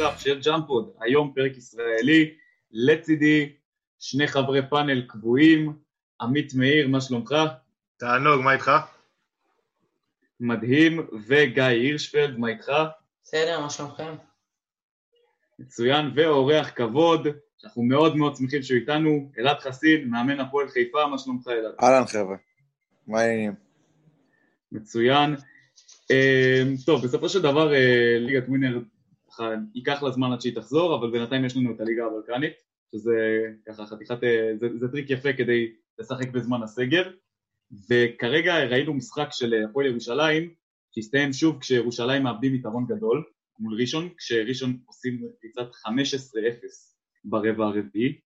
נוסף של ג'אמפוד, היום פרק ישראלי, לצידי שני חברי פאנל קבועים, עמית מאיר, מה שלומך? תענוג, מה איתך? מדהים, וגיא הירשפלד, מה איתך? בסדר, מה שלומכם? מצוין, ואורח כבוד, שאנחנו מאוד מאוד שמחים שהוא איתנו, אלעד חסין, מאמן הפועל חיפה, מה שלומך אלעד? אהלן חבר'ה, מה העניינים? מצוין. אמ, טוב, בסופו של דבר אה, ליגת ווינר ייקח לה זמן עד שהיא תחזור, אבל בינתיים יש לנו את הליגה הבלקנית, שזה ככה חתיכת, אה, זה, זה טריק יפה כדי לשחק בזמן הסגר, וכרגע ראינו משחק של אה, הפועל ירושלים, שהסתיים שוב כשירושלים מאבדים יתרון גדול מול ראשון, כשראשון עושים ריצת 15-0 ברבע הרביעי,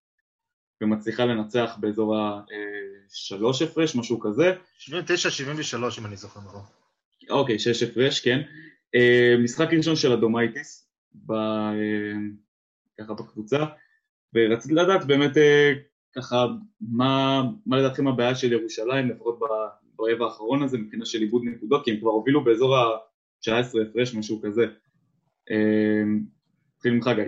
ומצליחה לנצח באזור השלוש הפרש, משהו כזה. 79-73 אם אני זוכר נכון. אוקיי, שש הפרש, כן. אה, משחק ראשון של אדומייטיס, ב, אה, ככה בקבוצה, ורציתי לדעת באמת אה, ככה מה, מה לדעתכם הבעיה של ירושלים, לפחות ברבע האחרון הזה, מבחינה של איבוד נקודות, כי הם כבר הובילו באזור ה-19 הפרש, משהו כזה. נתחיל ממך גיא.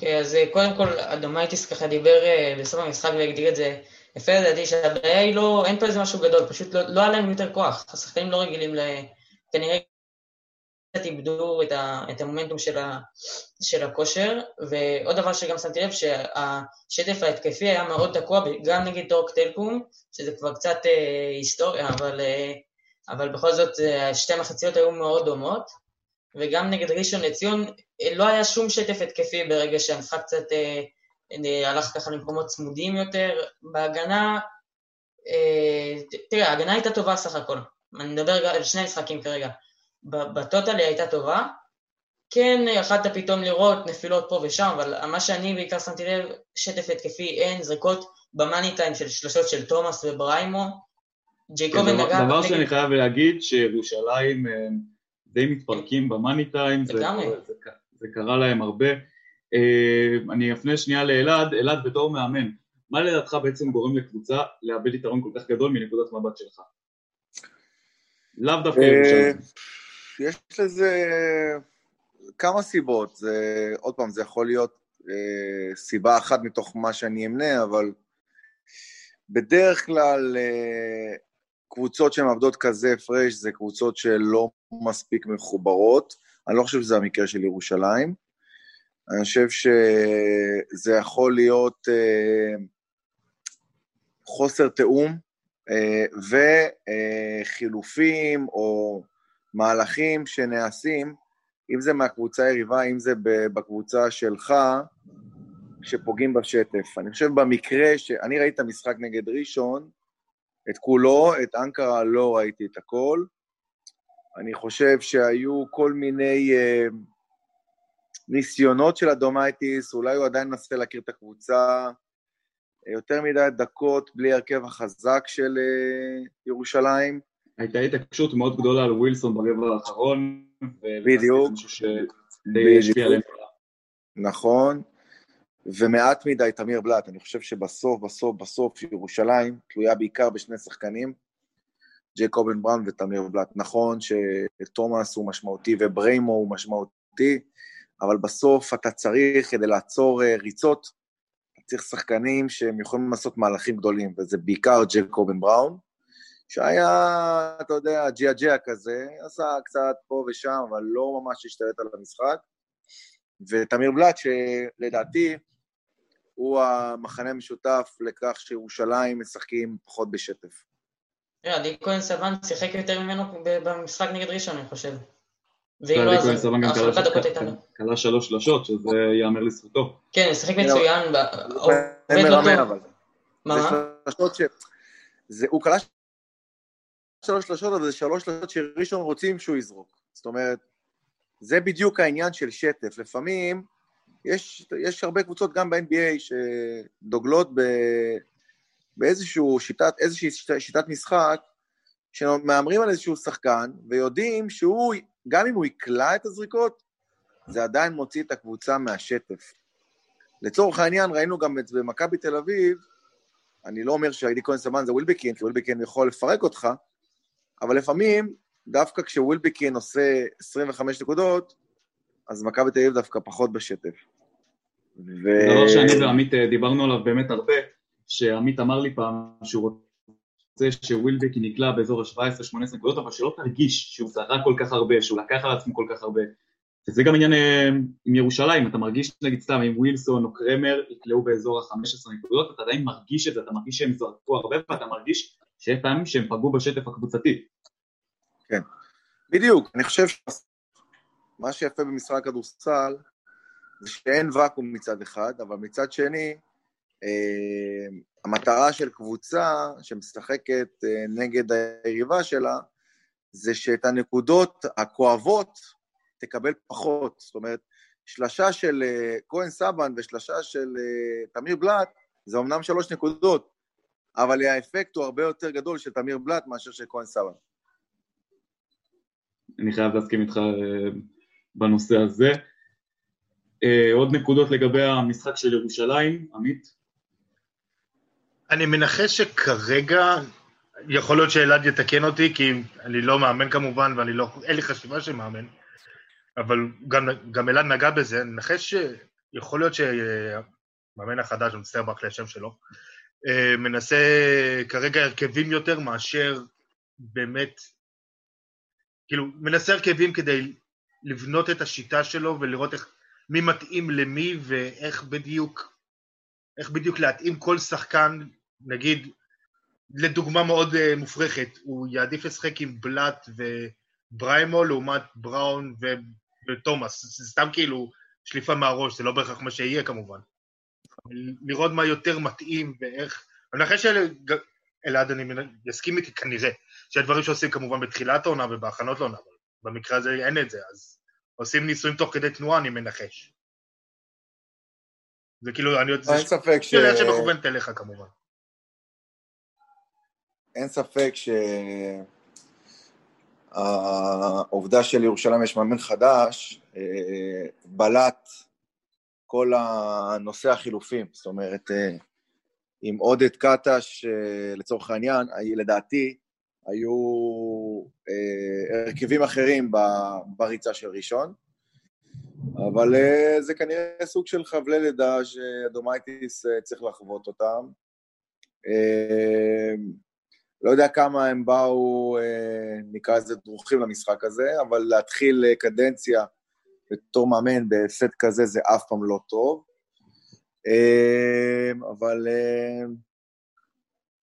כן, אז קודם כל אדומייטיס ככה דיבר בסוף המשחק והגדיר את זה יפה לדעתי שהבעיה היא לא, אין פה איזה משהו גדול, פשוט לא, לא היה להם יותר כוח, השחקנים לא רגילים ל... כנראה איבדו את, ה, את המומנטום של, ה, של הכושר, ועוד דבר שגם שמתי לב, שהשטף ההתקפי היה מאוד תקוע, גם נגד טורק טלקום, שזה כבר קצת אה, היסטוריה, אבל, אה, אבל בכל זאת אה, שתי מחציות היו מאוד דומות, וגם נגד ראשון לציון אה, לא היה שום שטף התקפי ברגע שהמשחק קצת... אה, הלך ככה למקומות צמודים יותר. בהגנה, אה, תראה, ההגנה הייתה טובה סך הכל. אני מדבר על שני משחקים כרגע. בטוטלי הייתה טובה. כן, יכלת פתאום לראות נפילות פה ושם, אבל מה שאני בעיקר שמתי לב, שטף התקפי אין, זריקות במאני טיים של שלושות של תומאס ובריימו. ג'ייקובן כן, נגע... דבר שאני חייב להגיד, שירושלים אה, די מתפרקים במאני טיים, זה, זה, זה קרה להם הרבה. אה, אני אפנה שנייה לאלעד, אלעד בתור מאמן, מה לדעתך בעצם גורם לקבוצה לאבד יתרון כל כך גדול מנקודת מבט שלך? לאו דווקא אה, ירושלים. יש לזה כמה סיבות, זה, עוד פעם, זה יכול להיות אה, סיבה אחת מתוך מה שאני אמנה, אבל בדרך כלל אה, קבוצות שמאבדות כזה הפרש זה קבוצות שלא מספיק מחוברות, אני לא חושב שזה המקרה של ירושלים. אני חושב שזה יכול להיות אה, חוסר תיאום אה, וחילופים או מהלכים שנעשים, אם זה מהקבוצה היריבה, אם זה בקבוצה שלך, שפוגעים בשטף. אני חושב במקרה שאני ראיתי את המשחק נגד ראשון, את כולו, את אנקרה לא ראיתי את הכל. אני חושב שהיו כל מיני... Uh, ניסיונות של אדומייטיס, אולי הוא עדיין מנסה להכיר את הקבוצה, יותר מדי דקות בלי הרכב החזק של אה, ירושלים. הייתה התעקשות מאוד גדולה על ווילסון ברבע האחרון. בדיוק. בדיוק. נכון. ומעט מדי תמיר בלאט, אני חושב שבסוף, בסוף, בסוף ירושלים תלויה בעיקר בשני שחקנים, ג'ייקובן בראון ותמיר בלאט. נכון שתומאס הוא משמעותי ובריימו הוא משמעותי, אבל בסוף אתה צריך, כדי לעצור uh, ריצות, צריך שחקנים שהם יכולים לעשות מהלכים גדולים, וזה בעיקר ג'קובן בראון, שהיה, אתה יודע, ג'יה ג'יה כזה, עשה קצת פה ושם, אבל לא ממש השתלט על המשחק. ותמיר בלאט, שלדעתי הוא המחנה המשותף לכך שירושלים משחקים פחות בשטף. עדי כהן סבן שיחק יותר ממנו במשחק נגד ראשון, אני חושב. ואם לא, אז כלה שלוש שלשות, שזה ייאמר לזכותו. כן, משחק מצוין. זה מרמה אבל. מה? הוא כלה שלוש שלשות, אבל זה שלוש שלשות שראשון רוצים שהוא יזרוק. זאת אומרת, זה בדיוק העניין של שטף. לפעמים, יש, יש הרבה קבוצות גם ב-NBA שדוגלות ב, באיזושהי שיטת, איזושהי שיטת משחק, שמהמרים על איזשהו שחקן, ויודעים שהוא גם אם הוא יקלע את הזריקות, זה עדיין מוציא את הקבוצה מהשטף. לצורך העניין, ראינו גם את זה במכבי תל אביב, אני לא אומר שהייתי כהן סבן זה ווילבקין, כי ווילבקין יכול לפרק אותך, אבל לפעמים, דווקא כשווילבקין עושה 25 נקודות, אז מכבי תל אביב דווקא פחות בשטף. ו... דבר שאני ועמית אה, דיברנו עליו באמת הרבה, שעמית אמר לי פעם שהוא רוצה שווילבקי נקלע באזור ה-17-18 נקודות, אבל שלא תרגיש שהוא זרק כל כך הרבה, שהוא לקח על עצמו כל כך הרבה. וזה גם עניין אה, עם ירושלים, אתה מרגיש נגיד סתם אם ווילסון או קרמר יקלעו באזור ה-15 נקודות, אתה עדיין מרגיש את זה, אתה מרגיש שהם זרקו הרבה ואתה מרגיש שיש פעמים שהם פגעו בשטף הקבוצתי. כן, בדיוק, אני חושב שמה שיפה במשחק כדורסל זה שאין ואקום מצד אחד, אבל מצד שני, אה, המטרה של קבוצה שמשחקת אה, נגד היריבה שלה, זה שאת הנקודות הכואבות תקבל פחות. זאת אומרת, שלשה של אה, כהן סבן ושלשה של תמיר בלאט, זה אמנם שלוש נקודות, אבל האפקט הוא הרבה יותר גדול של תמיר בלאט מאשר של כהן סבן. אני חייב להסכים איתך בנושא הזה. עוד נקודות לגבי המשחק של ירושלים, עמית? אני מנחש שכרגע, יכול להיות שאלעד יתקן אותי, כי אני לא מאמן כמובן, ואני לא, אין לי חשיבה של מאמן, אבל גם, גם אלעד נגע בזה, אני מנחש שיכול להיות שהמאמן החדש, אני מצטער רק לשם שלו, אה, מנסה כרגע הרכבים יותר מאשר באמת, כאילו, מנסה הרכבים כדי לבנות את השיטה שלו ולראות איך, מי מתאים למי ואיך בדיוק איך בדיוק להתאים כל שחקן, נגיד, לדוגמה מאוד uh, מופרכת, הוא יעדיף לשחק עם בלאט ובריימו לעומת בראון. ותומאס, זה סתם כאילו שליפה מהראש, זה לא בהכרח מה שיהיה כמובן. לראות מה יותר מתאים ואיך... אני חושב שאלעד, אני יסכים איתי כנראה, שהדברים שעושים כמובן בתחילת העונה ובהכנות לעונה, אבל במקרה הזה אין את זה, אז עושים ניסויים תוך כדי תנועה, אני מנחש. זה כאילו, אני... יודע... אין ספק ש... זה שמכוונת אליך כמובן. אין ספק שהעובדה של ירושלים יש מאמן חדש, אה, בלט כל הנושא החילופים, זאת אומרת, אה, עם עודד קטש, אה, לצורך העניין, לדעתי, היו הרכבים אחרים בריצה של ראשון, אבל זה כנראה סוג של חבלי לידה שאדומייטיס צריך לחוות אותם. לא יודע כמה הם באו, נקרא לזה דרוכים למשחק הזה, אבל להתחיל קדנציה בתור מאמן בסט כזה זה אף פעם לא טוב. Uh, אבל uh,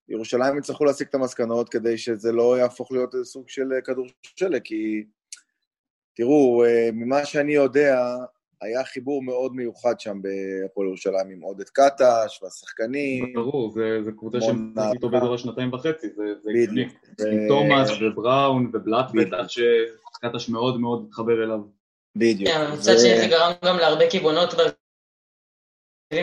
ירושלים יצטרכו להסיק את המסקנות כדי שזה לא יהפוך להיות איזה סוג של כדור שלג, כי תראו, אה, ממה שאני יודע, היה חיבור מאוד מיוחד שם בהפועל ירושלים עם עודד קטש והשחקנים. ברור, זה קבוצה שמשחקת איתו באזור השנתיים וחצי, זה הגיוני. עם תומאס ובראון ובלאט בטח שקטש מאוד מאוד מתחבר אליו. בדיוק. כן, מצד שני זה גרם גם להרבה קיבעונות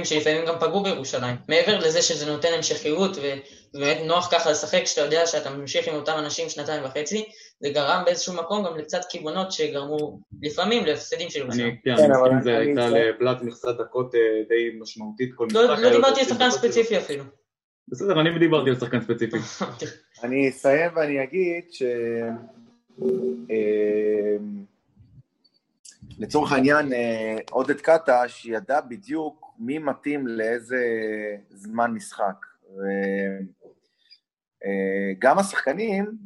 שלפעמים גם פגעו בירושלים. מעבר לזה שזה נותן המשכיות ובאמת נוח ככה לשחק, כשאתה יודע שאתה ממשיך עם אותם אנשים שנתיים וחצי, זה גרם באיזשהו מקום גם לקצת קיבעונות שגרמו לפעמים להפסדים של ירושלים. אני, כן, אני מסכים, זה הייתה לבלאט מכסת דקות אה, די משמעותית כל לא, משחק. לא דיברתי על שחקן ספציפי אפילו. בסדר, אני דיברתי על שחקן ספציפי. אני אסיים ואני אגיד ש... אה, לצורך העניין, אה, עודד קטש ידע בדיוק מי מתאים לאיזה זמן משחק. וגם השחקנים,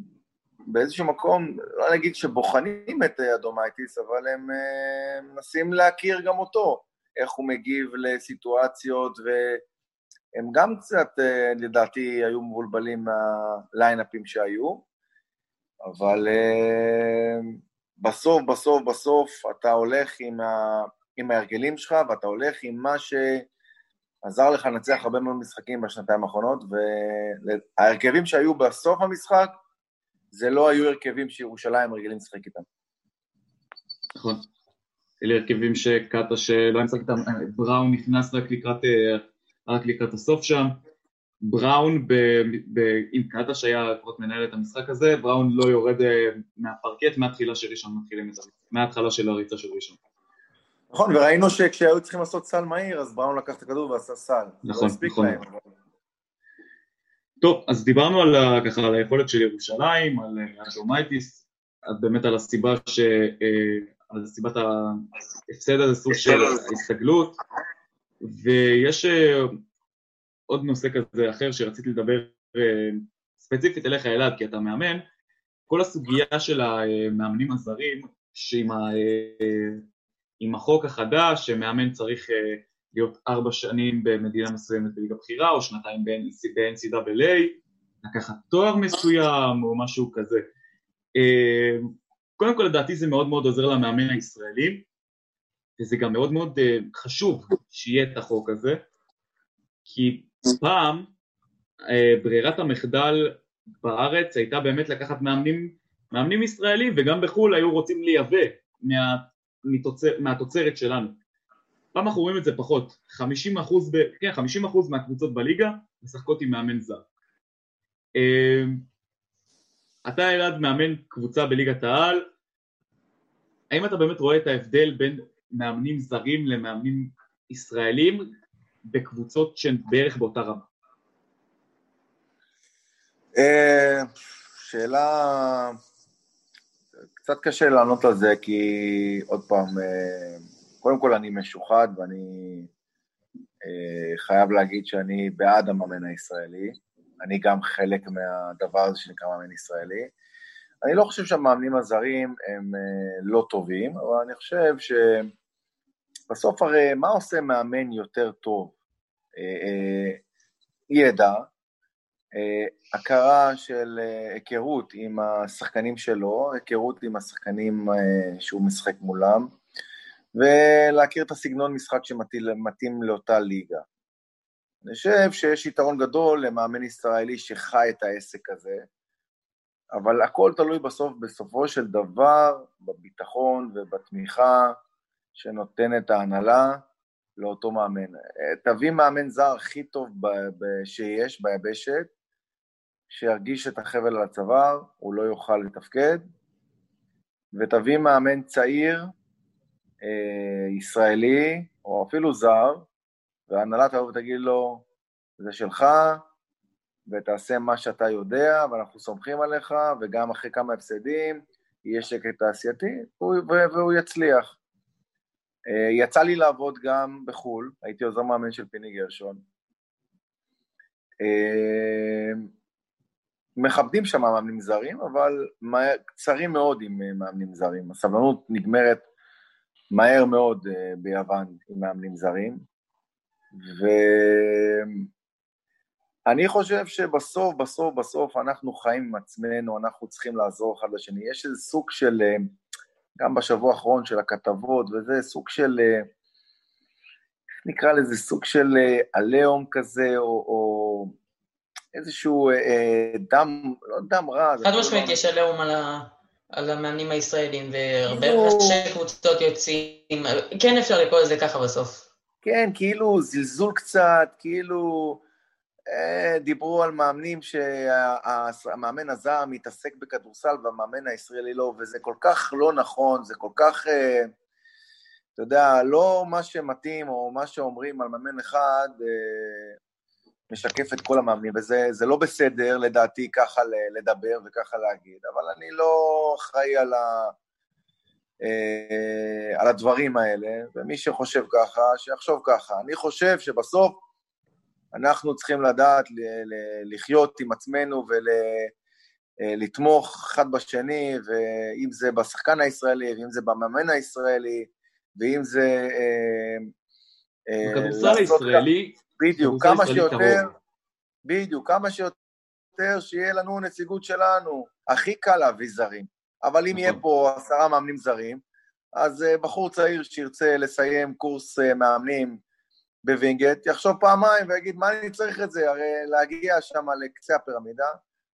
באיזשהו מקום, לא נגיד שבוחנים את אדומייטיס, אבל הם אה, מנסים להכיר גם אותו, איך הוא מגיב לסיטואציות, והם גם קצת, אה, לדעתי, היו מבולבלים מהליינאפים שהיו, אבל אה, בסוף, בסוף, בסוף אתה הולך עם, ה, עם ההרגלים שלך, ואתה הולך עם מה שעזר לך לנצח הרבה מאוד משחקים בשנתיים האחרונות, וההרכבים שהיו בסוף המשחק, זה לא היו הרכבים שירושלים רגילים לשחק איתם. נכון. אלה הרכבים שקאטה שלא היה משחק איתם, בראון נכנס רק לקראת, אה, רק לקראת הסוף שם. בראון, ב, ב, עם קאטה שהיה לפחות מנהל את המשחק הזה, בראון לא יורד אה, מהפרקט מהתחילה של ראשון מתחילים את זה, מההתחלה של הריצה של ראשון. נכון, וראינו שכשהיו צריכים לעשות סל מהיר, אז בראון לקח את הכדור ועשה סל. נכון, לא נכון. להם, אבל... טוב, אז דיברנו על, ככה, על היכולת של ירושלים, על אדומייטיס, באמת על הסיבה על סיבת ההפסד הזה, סוג של הסתגלות, ויש עוד נושא כזה אחר שרציתי לדבר ספציפית אליך אלעד, כי אתה מאמן, כל הסוגיה של המאמנים הזרים, שעם ה... עם החוק החדש, שמאמן צריך להיות ארבע שנים במדינה מסוימת בליגה בכירה, או שנתיים ב-NCAA, לקחת תואר מסוים, או משהו כזה. קודם כל לדעתי זה מאוד מאוד עוזר למאמן הישראלי, וזה גם מאוד מאוד חשוב שיהיה את החוק הזה, כי פעם ברירת המחדל בארץ הייתה באמת לקחת מאמנים, מאמנים ישראלים וגם בחו"ל היו רוצים לייבא מה, מתוצר, מהתוצרת שלנו. פעם אנחנו רואים את זה פחות, 50 ב, כן, 50 מהקבוצות בליגה משחקות עם מאמן זר. אמ, אתה אלעד מאמן קבוצה בליגת העל, האם אתה באמת רואה את ההבדל בין מאמנים זרים למאמנים ישראלים בקבוצות שהן בערך באותה רמה? אה, שאלה... קצת קשה לענות על זה, כי עוד פעם, אה, קודם כל אני משוחד ואני אה, חייב להגיד שאני בעד המאמן הישראלי. אני גם חלק מהדבר הזה שנקרא מאמן ישראלי. אני לא חושב שהמאמנים הזרים הם לא טובים, אבל אני חושב שבסוף הרי מה עושה מאמן יותר טוב? ידע, אה, הכרה של אה, היכרות עם השחקנים שלו, היכרות עם השחקנים אה, שהוא משחק מולם, ולהכיר את הסגנון משחק שמתאים לאותה ליגה. אני חושב שיש יתרון גדול למאמן ישראלי שחי את העסק הזה, אבל הכל תלוי בסוף, בסופו של דבר, בביטחון ובתמיכה שנותנת ההנהלה לאותו מאמן. תביא מאמן זר הכי טוב שיש ביבשת, שירגיש את החבל על הצוואר, הוא לא יוכל לתפקד, ותביא מאמן צעיר, אה, ישראלי, או אפילו זר, והנהלה תבוא ותגיד לו, זה שלך, ותעשה מה שאתה יודע, ואנחנו סומכים עליך, וגם אחרי כמה הפסדים, יהיה שקט תעשייתי, והוא יצליח. אה, יצא לי לעבוד גם בחו"ל, הייתי עוזר מאמן של פיני גרשון. אה, מכבדים שם מאמנים זרים, אבל קצרים מאוד עם אה, מאמנים זרים. הסבלנות נגמרת מהר מאוד ביוון עם מאמנים זרים, ואני חושב שבסוף, בסוף, בסוף אנחנו חיים עם עצמנו, אנחנו צריכים לעזור אחד לשני. יש איזה סוג של, גם בשבוע האחרון של הכתבות, וזה סוג של, איך נקרא לזה, סוג של עליהום כזה, או, או איזשהו אה, אה, דם, לא דם רע. חד משמעית יש עליהום על, ה, על המאמנים הישראלים, והרבה כאילו... ראשי קבוצות יוצאים, כן אפשר לקרוא לזה ככה בסוף. כן, כאילו זלזול קצת, כאילו אה, דיברו על מאמנים שהמאמן הזר מתעסק בכדורסל והמאמן הישראלי לא, וזה כל כך לא נכון, זה כל כך... אה, אתה יודע, לא מה שמתאים או מה שאומרים על מאמן אחד, אה, משקף את כל המאמנים, וזה לא בסדר לדעתי ככה לדבר וככה להגיד, אבל אני לא אחראי על, ה, אה, על הדברים האלה, ומי שחושב ככה, שיחשוב ככה. אני חושב שבסוף אנחנו צריכים לדעת לחיות עם עצמנו ולתמוך אה, אחד בשני, ואם זה בשחקן הישראלי, ואם זה במאמן הישראלי, ואם זה... אה, בכדורסל הישראלי, בדיוק, כמה שיותר, בדיוק, כמה שיותר שיהיה לנו נציגות שלנו. הכי קל להביא זרים, אבל אם יהיה נכון. פה עשרה מאמנים זרים, אז אה, בחור צעיר שירצה לסיים קורס אה, מאמנים בווינגייט, יחשוב פעמיים ויגיד, מה אני צריך את זה? הרי להגיע שם לקצה הפירמידה,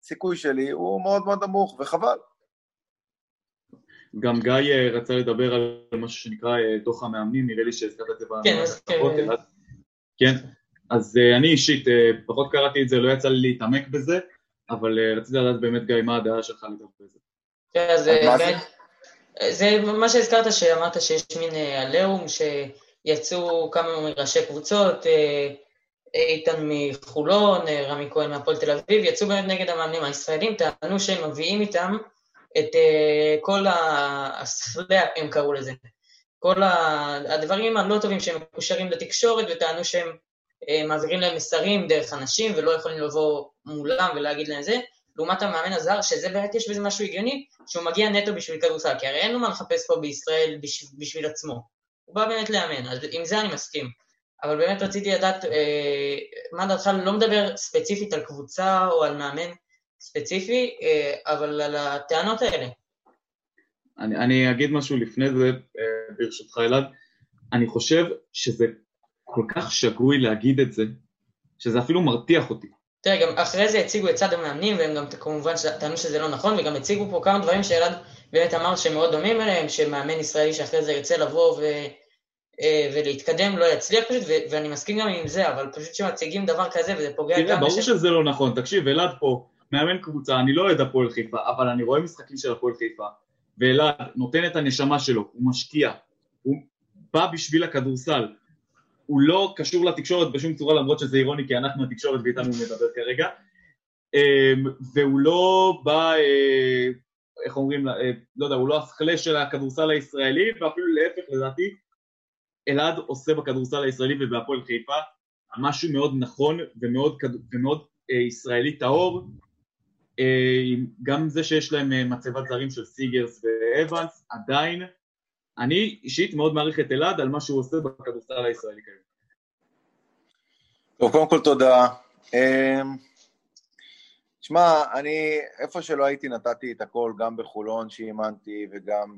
סיכוי שלי הוא מאוד מאוד נמוך, וחבל. גם גיא אה, רצה לדבר על משהו שנקרא דוח המאמנים, נראה לי שהזכרת את זה כן, כן. כן, אז uh, אני אישית uh, פחות קראתי את זה, לא יצא לי להתעמק בזה, אבל uh, רציתי לדעת באמת, גיא, מה הדעה שלך לגבי זה. כן, אז זה, זה מה שהזכרת, שאמרת שיש מין עליהום, שיצאו כמה מראשי קבוצות, איתן מחולון, רמי כהן מהפועל תל אביב, יצאו באמת נגד המאמנים הישראלים, טענו שהם מביאים איתם את כל הסלאפ, הם קראו לזה. כל הדברים הלא טובים שהם מקושרים לתקשורת וטענו שהם מעבירים להם מסרים דרך אנשים ולא יכולים לבוא מולם ולהגיד להם זה, לעומת המאמן הזר, שזה באמת יש בזה משהו הגיוני, שהוא מגיע נטו בשביל כדורסל, כי הרי אין לו מה לחפש פה בישראל בשביל, בשביל עצמו. הוא בא באמת לאמן, אז עם זה אני מסכים. אבל באמת רציתי לדעת, אה, מה דעתך, לא מדבר ספציפית על קבוצה או על מאמן ספציפי, אה, אבל על הטענות האלה. אני, אני אגיד משהו לפני זה, אה, ברשותך אלעד. אני חושב שזה כל כך שגוי להגיד את זה, שזה אפילו מרתיח אותי. תראה, גם אחרי זה הציגו את צד המאמנים, והם גם כמובן טענו שזה לא נכון, וגם הציגו פה כמה דברים שאלעד באמת אמר שהם מאוד דומים אליהם, שמאמן ישראלי שאחרי זה ירצה לבוא ו... אה, ולהתקדם לא יצליח פשוט, ו- ואני מסכים גם עם זה, אבל פשוט שמציגים דבר כזה וזה פוגע גם... תראה, ברור בש... שזה לא נכון, תקשיב, אלעד פה, מאמן קבוצה, אני לא אוהד הפועל חיפה, אבל אני רואה משחקים של הפועל חיפה, ואלעד נותן את הנשמה שלו, הוא משקיע, הוא בא בשביל הכדורסל, הוא לא קשור לתקשורת בשום צורה למרות שזה אירוני כי אנחנו התקשורת ואיתנו מדבר כרגע. אמ, והוא לא בא, אה, איך אומרים, אה, לא יודע, הוא לא השכלה של הכדורסל הישראלי ואפילו להפך לדעתי אלעד עושה בכדורסל הישראלי ובהפועל חיפה משהו מאוד נכון ומאוד, ומאוד אה, ישראלי טהור. גם זה שיש להם מצבת זרים של סיגרס ואבנס עדיין אני אישית מאוד מעריך את אלעד על מה שהוא עושה בכדורסל הישראלי כיום. טוב, קודם כל תודה. שמע, אני, איפה שלא הייתי נתתי את הכל, גם בחולון שאימנתי וגם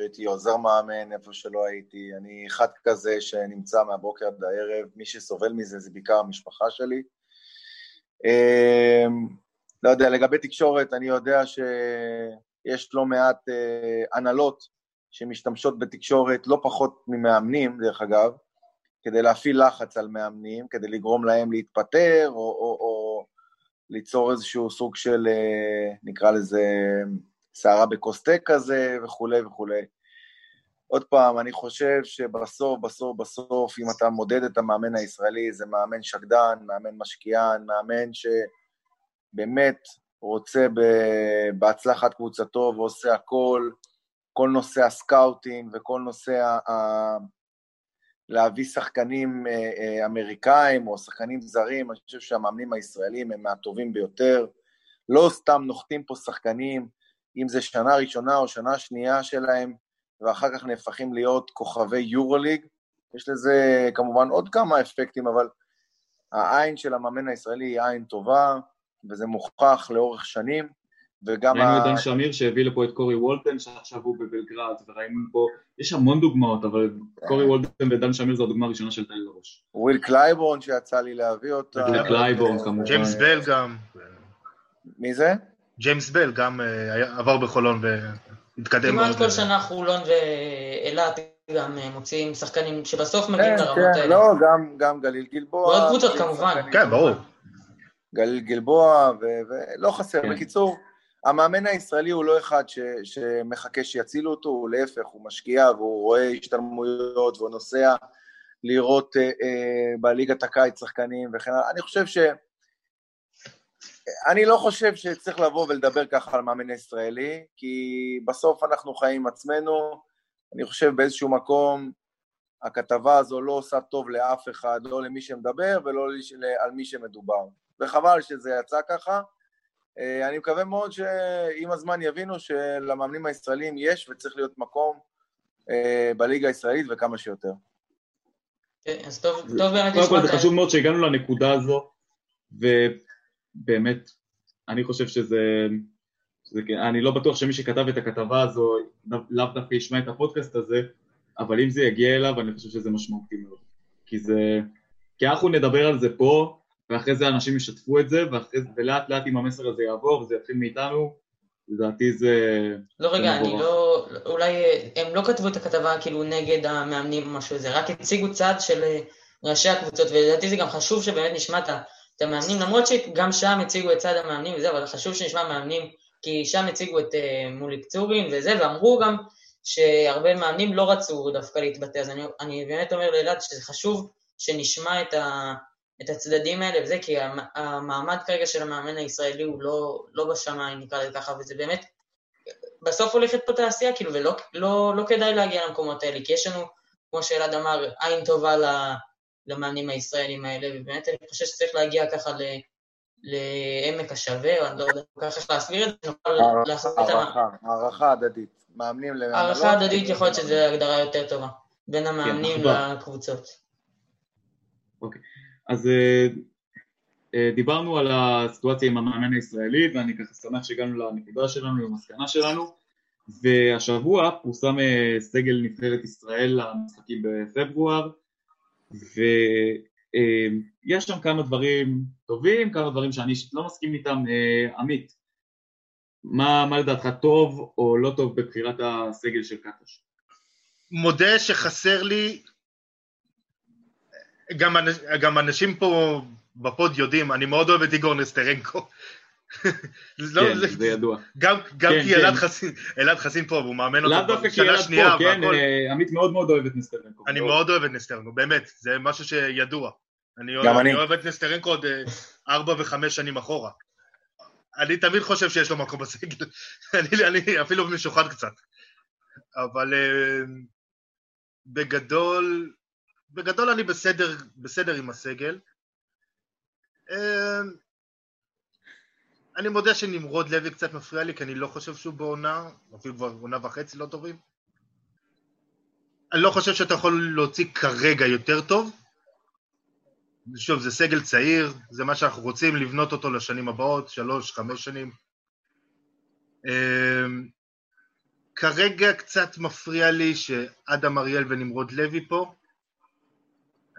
הייתי עוזר מאמן, איפה שלא הייתי. אני אחד כזה שנמצא מהבוקר עד הערב, מי שסובל מזה זה בעיקר המשפחה שלי. לא יודע, לגבי תקשורת, אני יודע שיש לא מעט אה, הנהלות שמשתמשות בתקשורת לא פחות ממאמנים, דרך אגב, כדי להפעיל לחץ על מאמנים, כדי לגרום להם להתפטר, או, או, או ליצור איזשהו סוג של, אה, נקרא לזה, סערה בכוס כזה, וכולי וכולי. עוד פעם, אני חושב שבסוף, בסוף, בסוף, אם אתה מודד את המאמן הישראלי, זה מאמן שקדן, מאמן משקיען, מאמן שבאמת רוצה בהצלחת קבוצתו ועושה הכל, כל נושא הסקאוטינג וכל נושא ה... להביא שחקנים אה, אה, אמריקאים או שחקנים זרים, אני חושב שהמאמנים הישראלים הם מהטובים ביותר. לא סתם נוחתים פה שחקנים, אם זה שנה ראשונה או שנה שנייה שלהם, ואחר כך נהפכים להיות כוכבי יורוליג. יש לזה כמובן עוד כמה אפקטים, אבל העין של המאמן הישראלי היא עין טובה, וזה מוכח לאורך שנים. וגם... ראינו את דן שמיר שהביא לפה את קורי וולדן שעכשיו הוא בבלגרד, וראינו פה, יש המון דוגמאות, אבל קורי וולדן ודן שמיר זו הדוגמה הראשונה של תאי לראש. וויל קלייבורן שיצא לי להביא אותה. וויל קלייבורן כמובן. ג'יימס בל גם. מי זה? ג'יימס בל גם אה, עבר בחולון והתקדם. כמעט כל שנה חולון ואילת גם אה, מוציאים שחקנים שבסוף מגיעים כן, לרמות כן, האלה. לא, גם גליל גלבוע. ועוד קבוצות כמובן. כן, ברור. גליל גלבוע, ולא חסר. כן. בקיצור, המאמן הישראלי הוא לא אחד ש, שמחכה שיצילו אותו, הוא להפך, הוא משקיע והוא רואה השתלמויות והוא נוסע לראות אה, אה, בליגת הקיץ שחקנים וכן הלאה. אני חושב ש... אני לא חושב שצריך לבוא ולדבר ככה על מאמן ישראלי, כי בסוף אנחנו חיים עם עצמנו. אני חושב באיזשהו מקום הכתבה הזו לא עושה טוב לאף אחד, לא למי שמדבר ולא על מי שמדובר. וחבל שזה יצא ככה. אה, אני מקווה מאוד שעם הזמן יבינו שלמאמנים הישראלים יש וצריך להיות מקום אה, בליגה הישראלית וכמה שיותר. כן, אז טוב, טוב באמת לשמוע. קודם כל זה חשוב מאוד שהגענו לנקודה הזו, ובאמת, אני חושב שזה, שזה, אני לא בטוח שמי שכתב את הכתבה הזו לאו דווקא ישמע את הפודקאסט הזה, אבל אם זה יגיע אליו, אני חושב שזה משמעותי מאוד. כי זה, כי אנחנו נדבר על זה פה, ואחרי זה אנשים ישתפו את זה, ואחרי, ולאט לאט אם המסר הזה יעבור וזה יתחיל מאיתנו, לדעתי זה... לא רגע, אני לא, אולי הם לא כתבו את הכתבה כאילו נגד המאמנים או משהו זה, רק הציגו צד של אה, ראשי הקבוצות, ולדעתי זה גם חשוב שבאמת נשמע את המאמנים, למרות שגם שם הציגו את צד המאמנים וזה, אבל חשוב שנשמע מאמנים, כי שם הציגו את uh, מוליק צורין וזה, ואמרו גם שהרבה מאמנים לא רצו דווקא להתבטא, אז אני, אני באמת אומר לאלעד שזה חשוב שנשמע את ה... את הצדדים האלה וזה, כי המעמד כרגע של המאמן הישראלי הוא לא, לא בשמיים, נקרא לזה ככה, וזה באמת, בסוף הולכת פה תעשייה, כאילו, ולא לא, לא כדאי להגיע למקומות האלה, כי יש לנו, כמו שאלעד אמר, עין טובה למאמנים הישראלים האלה, ובאמת אני חושב שצריך להגיע ככה ל... לעמק השווה, או אני לא יודע כל כך איך להסביר את זה, נוכל לעשות את ה... הערכה הדדית, מאמנים למאמנות. הערכה הדדית יכול להיות שזו הגדרה יותר טובה, בין המאמנים כן, לקבוצות. אוקיי, אז אה, אה, דיברנו על הסיטואציה עם המאמן הישראלי, ואני ככה שמח שהגענו לנקודה שלנו, למסקנה שלנו, והשבוע פורסם אה, סגל נבחרת ישראל למשחקים בפברואר, ו... אמ, יש שם כמה דברים טובים, כמה דברים שאני לא מסכים איתם. אה, עמית, מה, מה לדעתך טוב או לא טוב בבחירת הסגל של קטש? מודה שחסר לי, גם, גם אנשים פה בפוד יודעים, אני מאוד אוהב את איגור נסטרנקו. לא, כן, זה, זה ידוע. גם, גם כן, כי כן. אלעד חסין, אלעד חסין פה, והוא מאמן אותו בשנה שנייה. פה, כן, אה, עמית מאוד מאוד אוהב את נסטרנקו. אני מאוד אוהב את נסטרנקו, באמת, זה משהו שידוע. אני אוהב, אני אוהב את נסטרנקו עוד אה, ארבע וחמש שנים אחורה. אני תמיד חושב שיש לו מקום בסגל, אני, אני אפילו משוחד קצת. אבל uh, בגדול, בגדול אני בסדר, בסדר עם הסגל. Uh, אני מודה שנמרוד לוי קצת מפריע לי, כי אני לא חושב שהוא בעונה, אפילו כבר עונה וחצי לא טובים. אני לא חושב שאתה יכול להוציא כרגע יותר טוב. שוב, זה סגל צעיר, זה מה שאנחנו רוצים לבנות אותו לשנים הבאות, שלוש, חמש שנים. אמ, כרגע קצת מפריע לי שאדם אריאל ונמרוד לוי פה.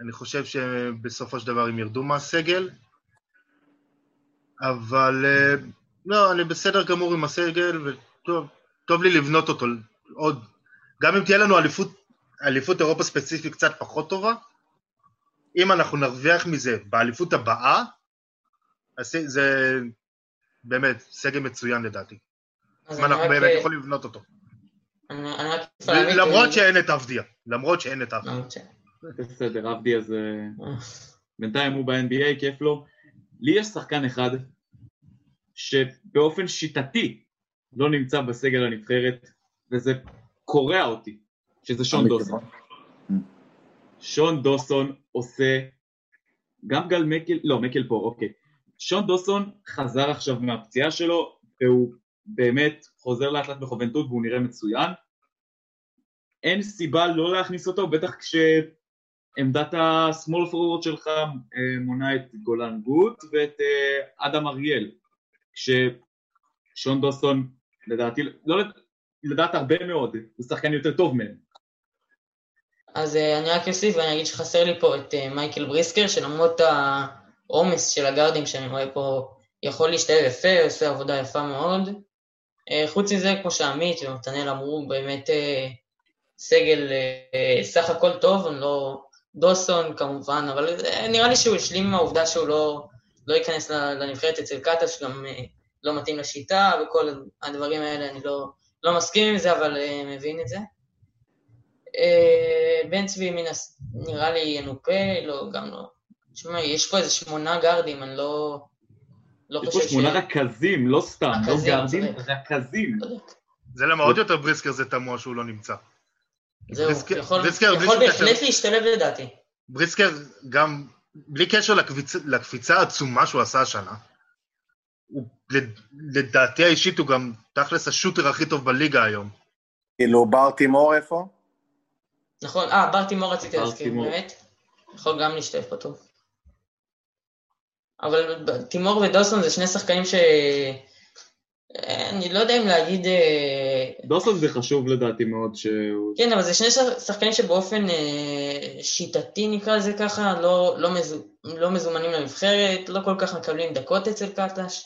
אני חושב שבסופו של דבר הם ירדו מהסגל. אבל אה, לא, אני בסדר גמור עם הסגל, וטוב טוב לי לבנות אותו עוד. גם אם תהיה לנו אליפות, אליפות אירופה ספציפית קצת פחות טובה, אם אנחנו נרוויח מזה באליפות הבאה, אז זה באמת סגל מצוין לדעתי. אם אנחנו באמת אה, יכולים לבנות אותו. למרות שאין את אבדיה, למרות שאין את אבדיה. בסדר, אבדיה זה... בינתיים הוא ב-NBA, כיף לו. לי יש שחקן אחד שבאופן שיטתי לא נמצא בסגל הנבחרת, וזה קורע אותי, שזה שון דוסון. שון דוסון עושה, גם גל מקל, לא, מקל פה, אוקיי. שון דוסון חזר עכשיו מהפציעה שלו, והוא באמת חוזר לאט לאט בחובנטות והוא נראה מצוין. אין סיבה לא להכניס אותו, בטח כשעמדת ה-small forward שלך אה, מונה את גולן גוט ואת אה, אדם אריאל. כששון דוסון, לדעתי, לא לדעת הרבה מאוד, הוא שחקן יותר טוב מהם. אז uh, אני רק אוסיף ואני אגיד שחסר לי פה את מייקל בריסקר, שלמרות העומס של הגארדים שאני רואה פה, יכול להשתלב יפה, עושה עבודה יפה מאוד. חוץ מזה, כמו שעמית ונתנאל אמרו, באמת סגל סך הכל טוב, לא... דוסון כמובן, אבל נראה לי שהוא השלים עם העובדה שהוא לא, לא ייכנס לנבחרת אצל קטש, גם uh, לא מתאים לשיטה וכל הדברים האלה, אני לא, לא מסכים עם זה, אבל uh, מבין את זה. אה, בן צבי מן הס... נראה לי ינופה, לא, גם לא. תשמע, יש פה איזה שמונה גארדים, אני לא... לא חושב ש... יש פה שמונה רכזים, לא סתם, לא גארדים, רכזים. לא זה למה עוד יותר בריסקר זה תמוה שהוא לא נמצא. זהו, בריסקר, יכול, בריסקר, יכול בהחלט להשתלב לדעתי. בריסקר גם, בלי קשר לקפיצ... לקפיצה העצומה שהוא עשה השנה, הוא, לדעתי האישית הוא גם תכלס השוטר הכי טוב בליגה היום. כאילו בר תימור איפה? נכון, אה, בר תימור רציתי להזכיר, באמת. יכול גם להשתתף פה טוב. אבל תימור ודוסון זה שני שחקנים ש... אה, אני לא יודע אם להגיד... דוסון זה חשוב לדעתי מאוד שהוא... כן, אבל זה שני שחקנים שבאופן אה, שיטתי נקרא לזה ככה, לא, לא, מזו, לא מזומנים לנבחרת, לא כל כך מקבלים דקות אצל קטש.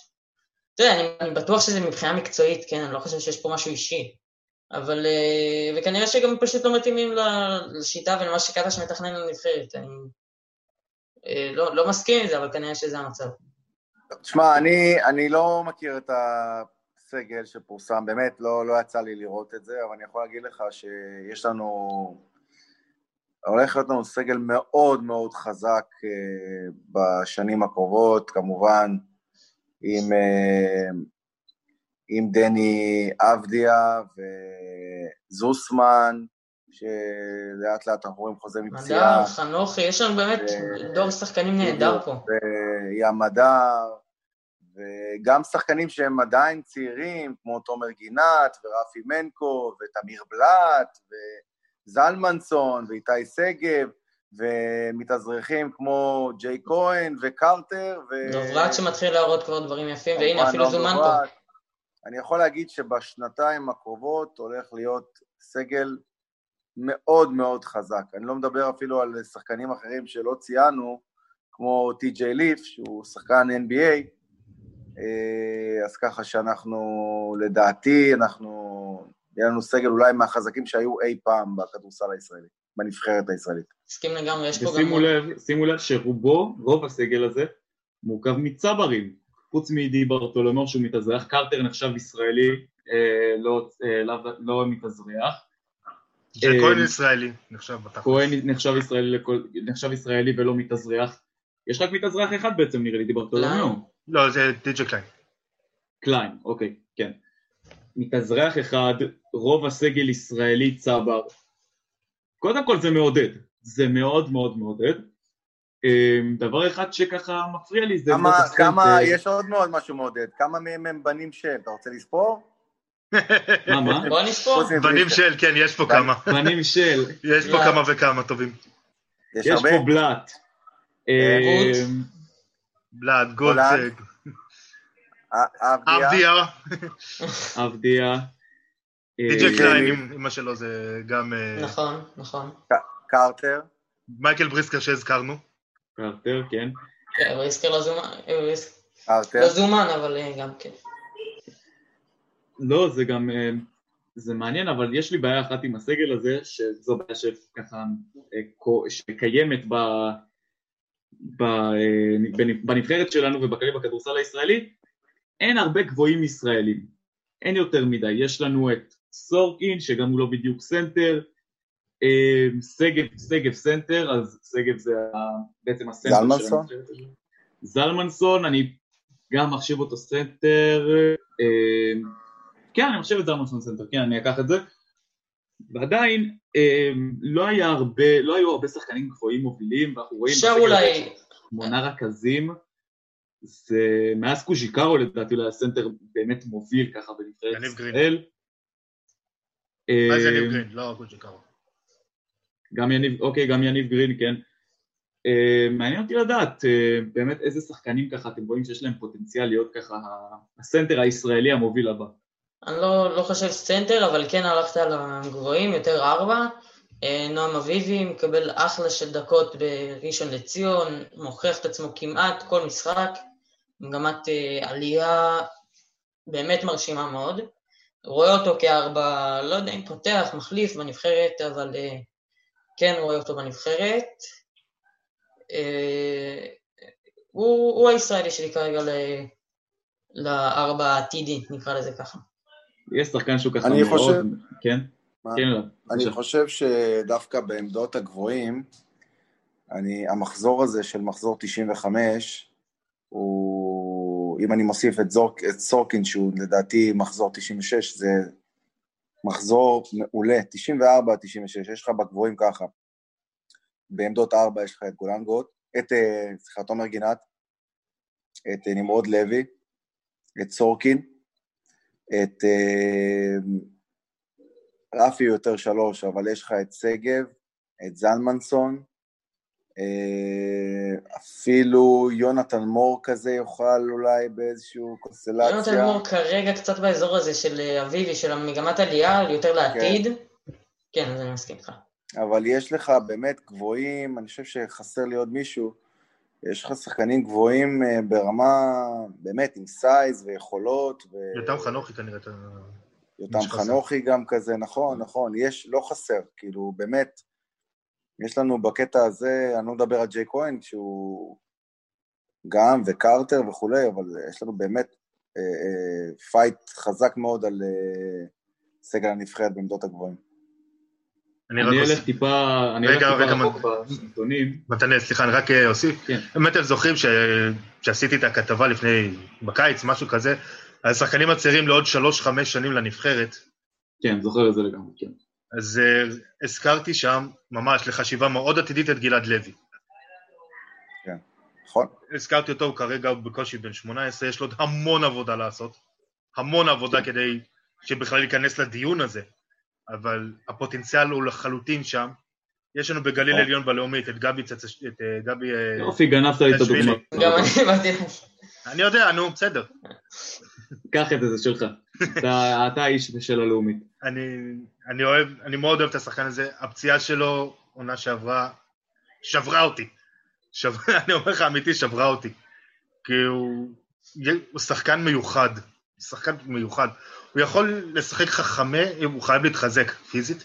אתה יודע, אני, אני בטוח שזה מבחינה מקצועית, כן, אני לא חושב שיש פה משהו אישי. אבל, אה, וכנראה שגם פשוט לא מתאימים לשיטה ולמה שקטש מתכנן לנבחרת. אני אה, לא, לא מסכים עם זה, אבל כנראה שזה המצב. תשמע, אני, אני לא מכיר את הסגל שפורסם, באמת לא, לא יצא לי לראות את זה, אבל אני יכול להגיד לך שיש לנו, הולך להיות לנו סגל מאוד מאוד חזק אה, בשנים הקרובות, כמובן, עם עם דני אבדיה וזוסמן, שלאט לאט אנחנו רואים חוזה מפציעה. מדר, חנוכי, יש לנו באמת דור שחקנים נהדר פה. ים מדר, וגם שחקנים שהם עדיין צעירים, כמו תומר גינת ורפי מנקו ותמיר בלאט וזלמנסון ואיתי שגב, ומתאזרחים כמו ג'יי כהן וקרטר. ו... דוברת שמתחיל להראות כבר דברים יפים, והנה אפילו זומן פה. אני יכול להגיד שבשנתיים הקרובות הולך להיות סגל מאוד מאוד חזק. אני לא מדבר אפילו על שחקנים אחרים שלא ציינו, כמו טי.ג'יי ליף, שהוא שחקן NBA, אז ככה שאנחנו, לדעתי, אנחנו, יהיה לנו סגל אולי מהחזקים שהיו אי פעם בכדורסל הישראלי, בנבחרת הישראלית. מסכים לגמרי, יש פה גם... ושימו לב, שימו לב שרובו, רוב הסגל הזה, מורכב מצברים. חוץ מדי ברטולומו שהוא מתאזרח, קרטר נחשב ישראלי, אה, לא, אה, לא, לא מתאזרח. זה אה, כהן ישראלי, נחשב בתחת. כהן נחשב ישראלי, נחשב ישראלי ולא מתאזרח. יש רק מתאזרח אחד בעצם נראה לי, די ברטולומו. לא, זה די.ג'י קליין. קליין, אוקיי, כן. מתאזרח אחד, רוב הסגל ישראלי צבר. קודם כל זה מעודד, זה מאוד מאוד מעודד. אמ, דבר אחד שככה מפריע לי זה... כמה, כמה, יש עוד מאוד משהו מעודד, כמה מהם הם בנים של, אתה רוצה לספור? מה, מה? בוא נספור. בנים של, כן, יש פה כמה. בנים של. יש פה כמה וכמה טובים. יש פה בלאט. בלאט, גולדסג. אבדיה. אבדיה. די.ג'יי אה, קליין, אמא שלו זה גם... אה, נכון, נכון. קרטר. מייקל בריסקר שהזכרנו. קרטר, כן. כן, בריסקר לא זומן, אה, לא זומן, אבל גם כן. לא, זה גם, זה מעניין, אבל יש לי בעיה אחת עם הסגל הזה, שזו בעיה שככה, שקיימת ב... בנבחרת שלנו ובכללי בכדורסל הישראלי, אין הרבה גבוהים ישראלים, אין יותר מדי, יש לנו את סורקין שגם הוא לא בדיוק סנטר, אה, שגב, שגב סנטר, אז שגב זה בעצם הסנטר זלמנסון? זלמנסון, אני גם מחשיב אותו סנטר, אה, כן, אני מחשיב את זלמנסון סנטר, כן, אני אקח את זה, ועדיין אה, לא היה הרבה, לא היו הרבה שחקנים גבוהים מובילים, ואנחנו רואים... אפשר אולי... שמונה רכזים, זה מאז קוז'יקרו לדעתי אולי הסנטר באמת מוביל ככה בנבחרת ישראל. מה זה יניב גרין? לא קוז'יקרו. גם יניב, אוקיי, גם יניב גרין, כן. Uh, מעניין אותי לדעת uh, באמת איזה שחקנים ככה אתם רואים שיש להם פוטנציאל להיות ככה הסנטר הישראלי המוביל הבא. אני לא, לא חושב סנטר, אבל כן הלכת על הגבוהים, יותר ארבע. Uh, נועם אביבי מקבל אחלה של דקות בראשון לציון, מוכיח את עצמו כמעט כל משחק, מגמת uh, עלייה באמת מרשימה מאוד. רואה אותו כארבע, לא יודע אם פותח, מחליף בנבחרת, אבל uh, כן רואה אותו בנבחרת. אה, הוא, הוא הישראלי שלי כרגע לארבע העתידי, נקרא לזה ככה. יש שחקן שהוא ככה מאוד, חושב... כן? כן, לא. אני חושב שדווקא בעמדות הגבוהים, אני, המחזור הזה של מחזור 95, הוא, אם אני מוסיף את, זורק, את סורקין, שהוא לדעתי מחזור 96, זה מחזור מעולה, 94, 96, יש לך בגבוהים ככה. בעמדות 4 יש לך את גולנגוט, את, אה, סליחה, תומר גינת, את אה, נמרוד לוי, את סורקין, את אה, רפי יותר שלוש, אבל יש לך את שגב, את זלמנסון, אה, אפילו יונתן מור כזה יוכל אולי באיזושהי קונסטלציה. יונתן מור כרגע קצת באזור הזה של אביבי, של המגמת עלייה, יותר לעתיד. כן, כן אז אני מסכים איתך. אבל יש לך באמת גבוהים, אני חושב שחסר לי עוד מישהו, יש לך שחקנים גבוהים אה, ברמה, באמת, עם סייז ויכולות. ו... יותם חנוכי כנראה. יותם חנוכי גם כזה, נכון, נכון, יש, לא חסר, כאילו, באמת, יש לנו בקטע הזה, אני לא מדבר על ג'יי כהן, שהוא גם, וקרטר וכולי, אבל יש לנו באמת אה, אה, פייט חזק מאוד על אה, סגל הנבחרת בעמדות הגבוהים. אני אלך טיפה, אני אלך טיפה רחוק בסרטונים. מתנאל, סליחה, אני רק אוסיף. כן. באמת אתם זוכרים שעשיתי את הכתבה לפני, בקיץ, משהו כזה, השחקנים הצעירים לעוד שלוש-חמש שנים לנבחרת. כן, זוכר את זה לגמרי, כן. אז uh, הזכרתי שם, ממש, לחשיבה מאוד עתידית את גלעד לוי. כן, נכון. הזכרתי אותו, כרגע בקושי בן 18, יש לו עוד המון עבודה לעשות. המון עבודה כן. כדי שבכלל ייכנס לדיון הזה. אבל הפוטנציאל הוא לחלוטין שם. יש לנו בגליל עליון בלאומית את גבי צצ... את אה, גבי... אה, יופי, גנבת לי את הדוגמא. גם אני באתי... אני יודע, נו, בסדר. קח את זה, זה שלך. אתה האיש של הלאומית. אני אוהב, אני מאוד אוהב את השחקן הזה. הפציעה שלו, עונה שעברה, שברה אותי. אני אומר לך, אמיתי, שברה אותי. כי הוא שחקן מיוחד. שחקן מיוחד. הוא יכול לשחק חמש, הוא חייב להתחזק פיזית,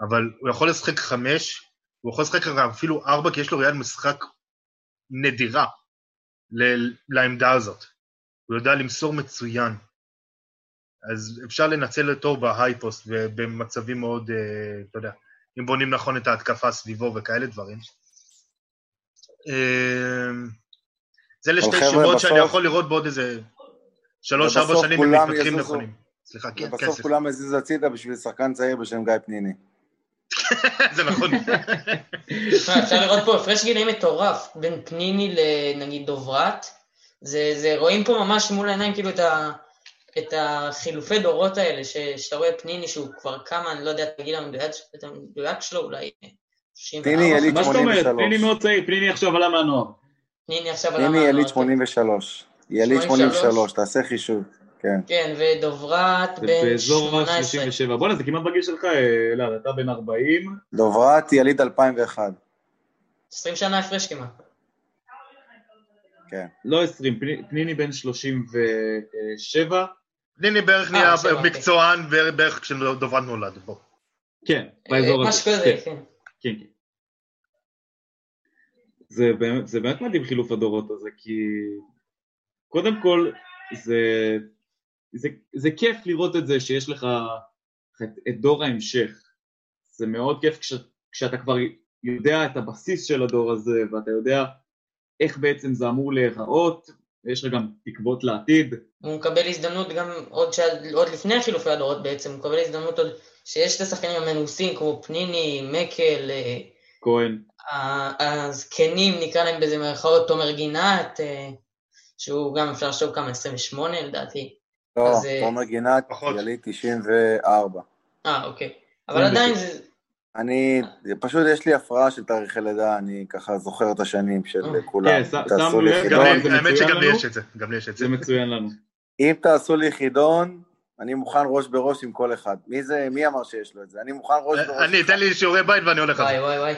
אבל הוא יכול לשחק חמש, הוא יכול לשחק אפילו ארבע, כי יש לו ראיית משחק נדירה לעמדה הזאת. הוא יודע למסור מצוין. אז אפשר לנצל אותו בהייפוסט ובמצבים מאוד, אה, אתה יודע, אם בונים נכון את ההתקפה סביבו וכאלה דברים. אה, זה לשתי שמות שאני יכול לראות בעוד איזה שלוש-ארבע שנים הם מתפתחים נכונים. סליחה, כן, סליחה. ובסוף כולם הזיזו הצידה בשביל שחקן צעיר בשם גיא פניני. זה נכון. אפשר לראות פה הפרש גילאים מטורף בין פניני לנגיד דוברת. זה, רואים פה ממש מול העיניים כאילו את, החילופי דורות האלה, שאתה רואה פניני שהוא כבר כמה, אני לא יודע את הגיל המדויק שלו, אולי פניני יליד 83. מה זאת אומרת? פניני מאוד צעיר, פניני עכשיו עלה מהנוער. פניני עכשיו עלה מהנוער. פניני יליד 83. יליד 83, תעשה חישוב. כן. כן, ודוברת בן 18. באזור ה-37. בוא'נה, זה כמעט בגיל שלך, אלעד, אתה בן 40. דוברת יליד 2001. 20 שנה הפרש כמעט. כן. לא 20, פניני בן 37. פניני בערך נהיה אה, מקצוען בערך כשדוברת נולד, בוא. כן, באזור הזה. משהו כזה, כן. כן. כן, כן. זה באמת, זה באמת מדהים חילוף הדורות הזה, כי קודם כל זה זה, זה כיף לראות את זה שיש לך את, את דור ההמשך. זה מאוד כיף כש, כשאתה כבר יודע את הבסיס של הדור הזה ואתה יודע איך בעצם זה אמור להיראות, ויש לך גם תקוות לעתיד. הוא מקבל הזדמנות גם עוד, שעד, עוד לפני חילופי הדורות בעצם, הוא מקבל הזדמנות עוד שיש את השחקנים המנוסים כמו פניני, מקל, אה, כהן. הזקנים, נקרא להם בזה מירכאות, תומר גינת, אה, שהוא גם אפשר לחשוב כמה, 28 לדעתי. לא, אה, תומר גינת, יליד 94. אה, אוקיי. אבל עדיין זה... אני, פשוט יש לי הפרעה של תאריכי לידה, אני ככה זוכר את השנים של אה. כולם. כן, שמנו לב, האמת שגם לי יש את זה, גם לי יש את זה. זה מצוין לנו. אם תעשו לי חידון, אני מוכן ראש בראש עם כל אחד. מי זה, מי אמר שיש לו את זה? אני מוכן ראש בראש. אני, תן לי שיעורי בית ואני הולך על זה. וואי וואי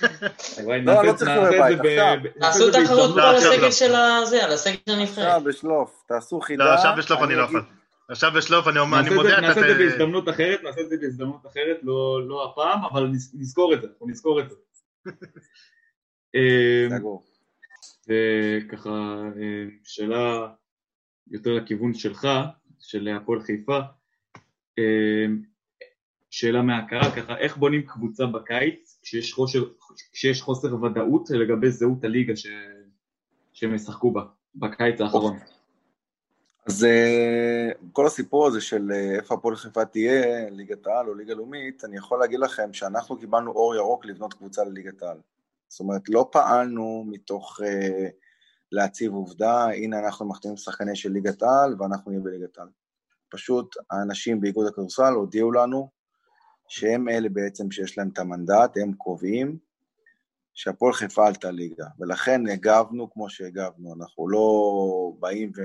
וואי. לא, לא צריך שיעורי בית, עכשיו. תעשו תחרות פה על הסגל של הזה, על הסגל של הנבחרת. עכשיו בשלוף, תעשו חידה. לא, עכשיו בשלוף אני לא יכול. עכשיו בשלוף אני אומר, אני מודה... נעשה את זה בהזדמנות אחרת, נעשה את זה בהזדמנות אחרת, לא, לא הפעם, אבל נזכור את זה, אנחנו נזכור את זה. וככה, אמ, שאלה יותר לכיוון שלך, של הפועל חיפה, אמ, שאלה מהקהל, ככה, איך בונים קבוצה בקיץ כשיש חוסר, כשיש חוסר ודאות לגבי זהות הליגה ש... שהם ישחקו בה, בקיץ האחרון? אז אה, כל הסיפור הזה של אה, איפה הפועל חיפה תהיה, ליגת העל או ליגה לאומית, אני יכול להגיד לכם שאנחנו קיבלנו אור ירוק לבנות קבוצה לליגת העל. זאת אומרת, לא פעלנו מתוך uh, להציב עובדה, הנה אנחנו מחתימים שחקני של ליגת העל ואנחנו נהיה בליגת העל. פשוט האנשים באיגוד הכדורסל הודיעו לנו שהם אלה בעצם שיש להם את המנדט, הם קובעים שהפועל חיפה עלתה ליגה, ולכן הגבנו כמו שהגבנו, אנחנו לא באים ו...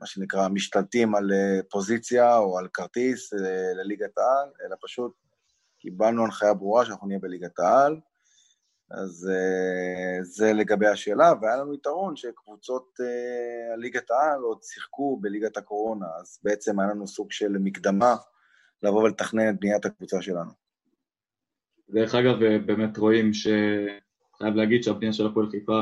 מה שנקרא, משתלטים על אה, פוזיציה או על כרטיס אה, לליגת העל, אלא פשוט קיבלנו הנחיה ברורה שאנחנו נהיה בליגת העל, אז אה, זה לגבי השאלה, והיה לנו יתרון שקבוצות ליגת העל עוד שיחקו בליגת הקורונה, אז בעצם היה לנו סוג של מקדמה לבוא ולתכנן את בניית הקבוצה שלנו. דרך אגב, באמת רואים ש... חייב להגיד שהבנייה של הפועל חיפה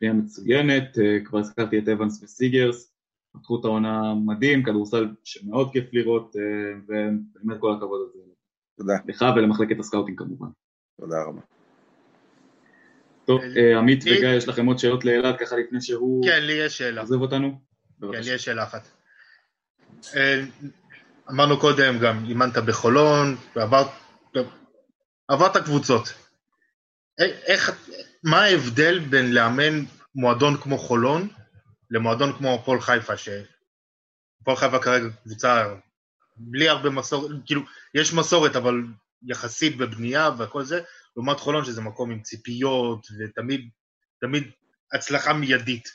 בנייה מצוינת, כבר הזכרתי את אבנס וסיגרס, פתחו את העונה מדהים, כדורסל שמאוד כיף לראות, אה, ובאמת כל הכבוד הזה. תודה. לך ולמחלקת הסקאוטינג כמובן. תודה רבה. טוב, אה, עמית וגיא, יש לכם עוד שאלות לאלעד ככה לפני שהוא... כן, לי יש שאלה. עוזב אותנו? כן, לי יש שאלה אחת. אמרנו קודם גם, אימנת בחולון, ועברת עברת קבוצות. איך, מה ההבדל בין לאמן מועדון כמו חולון למועדון כמו הפועל חיפה, שהפועל חיפה כרגע קבוצה בלי הרבה מסורת, כאילו, יש מסורת, אבל יחסית בבנייה וכל זה, לעומת חולון שזה מקום עם ציפיות ותמיד תמיד הצלחה מיידית.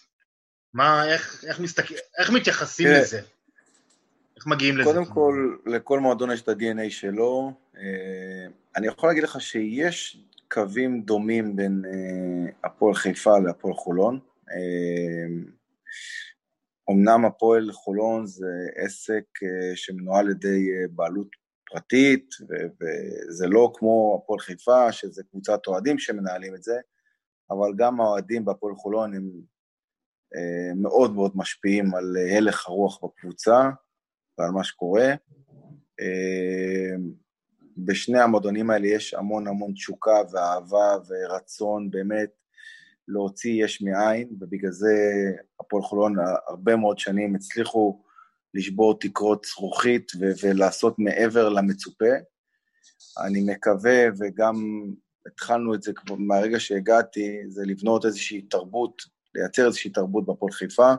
מה, איך, איך, מסתכל, איך מתייחסים yeah. לזה? איך מגיעים לזה? קודם כל, לכל מועדון יש את ה-DNA שלו. אה, אני יכול להגיד לך שיש קווים דומים בין אה, הפועל חיפה להפועל חולון. אמנם הפועל חולון זה עסק אה, שמנוהל על ידי בעלות פרטית, וזה לא כמו הפועל חיפה, שזה קבוצת אוהדים שמנהלים את זה, אבל גם האוהדים בהפועל חולון הם מאוד מאוד משפיעים על הלך הרוח בקבוצה. ועל מה שקורה. אמ, בשני המועדונים האלה יש המון המון תשוקה ואהבה ורצון באמת להוציא יש מאין, ובגלל זה הפועל חולון הרבה מאוד שנים הצליחו לשבור תקרות זכוכית ולעשות מעבר למצופה. אני מקווה, וגם התחלנו את זה מהרגע שהגעתי, זה לבנות איזושהי תרבות, לייצר איזושהי תרבות בפועל חיפה,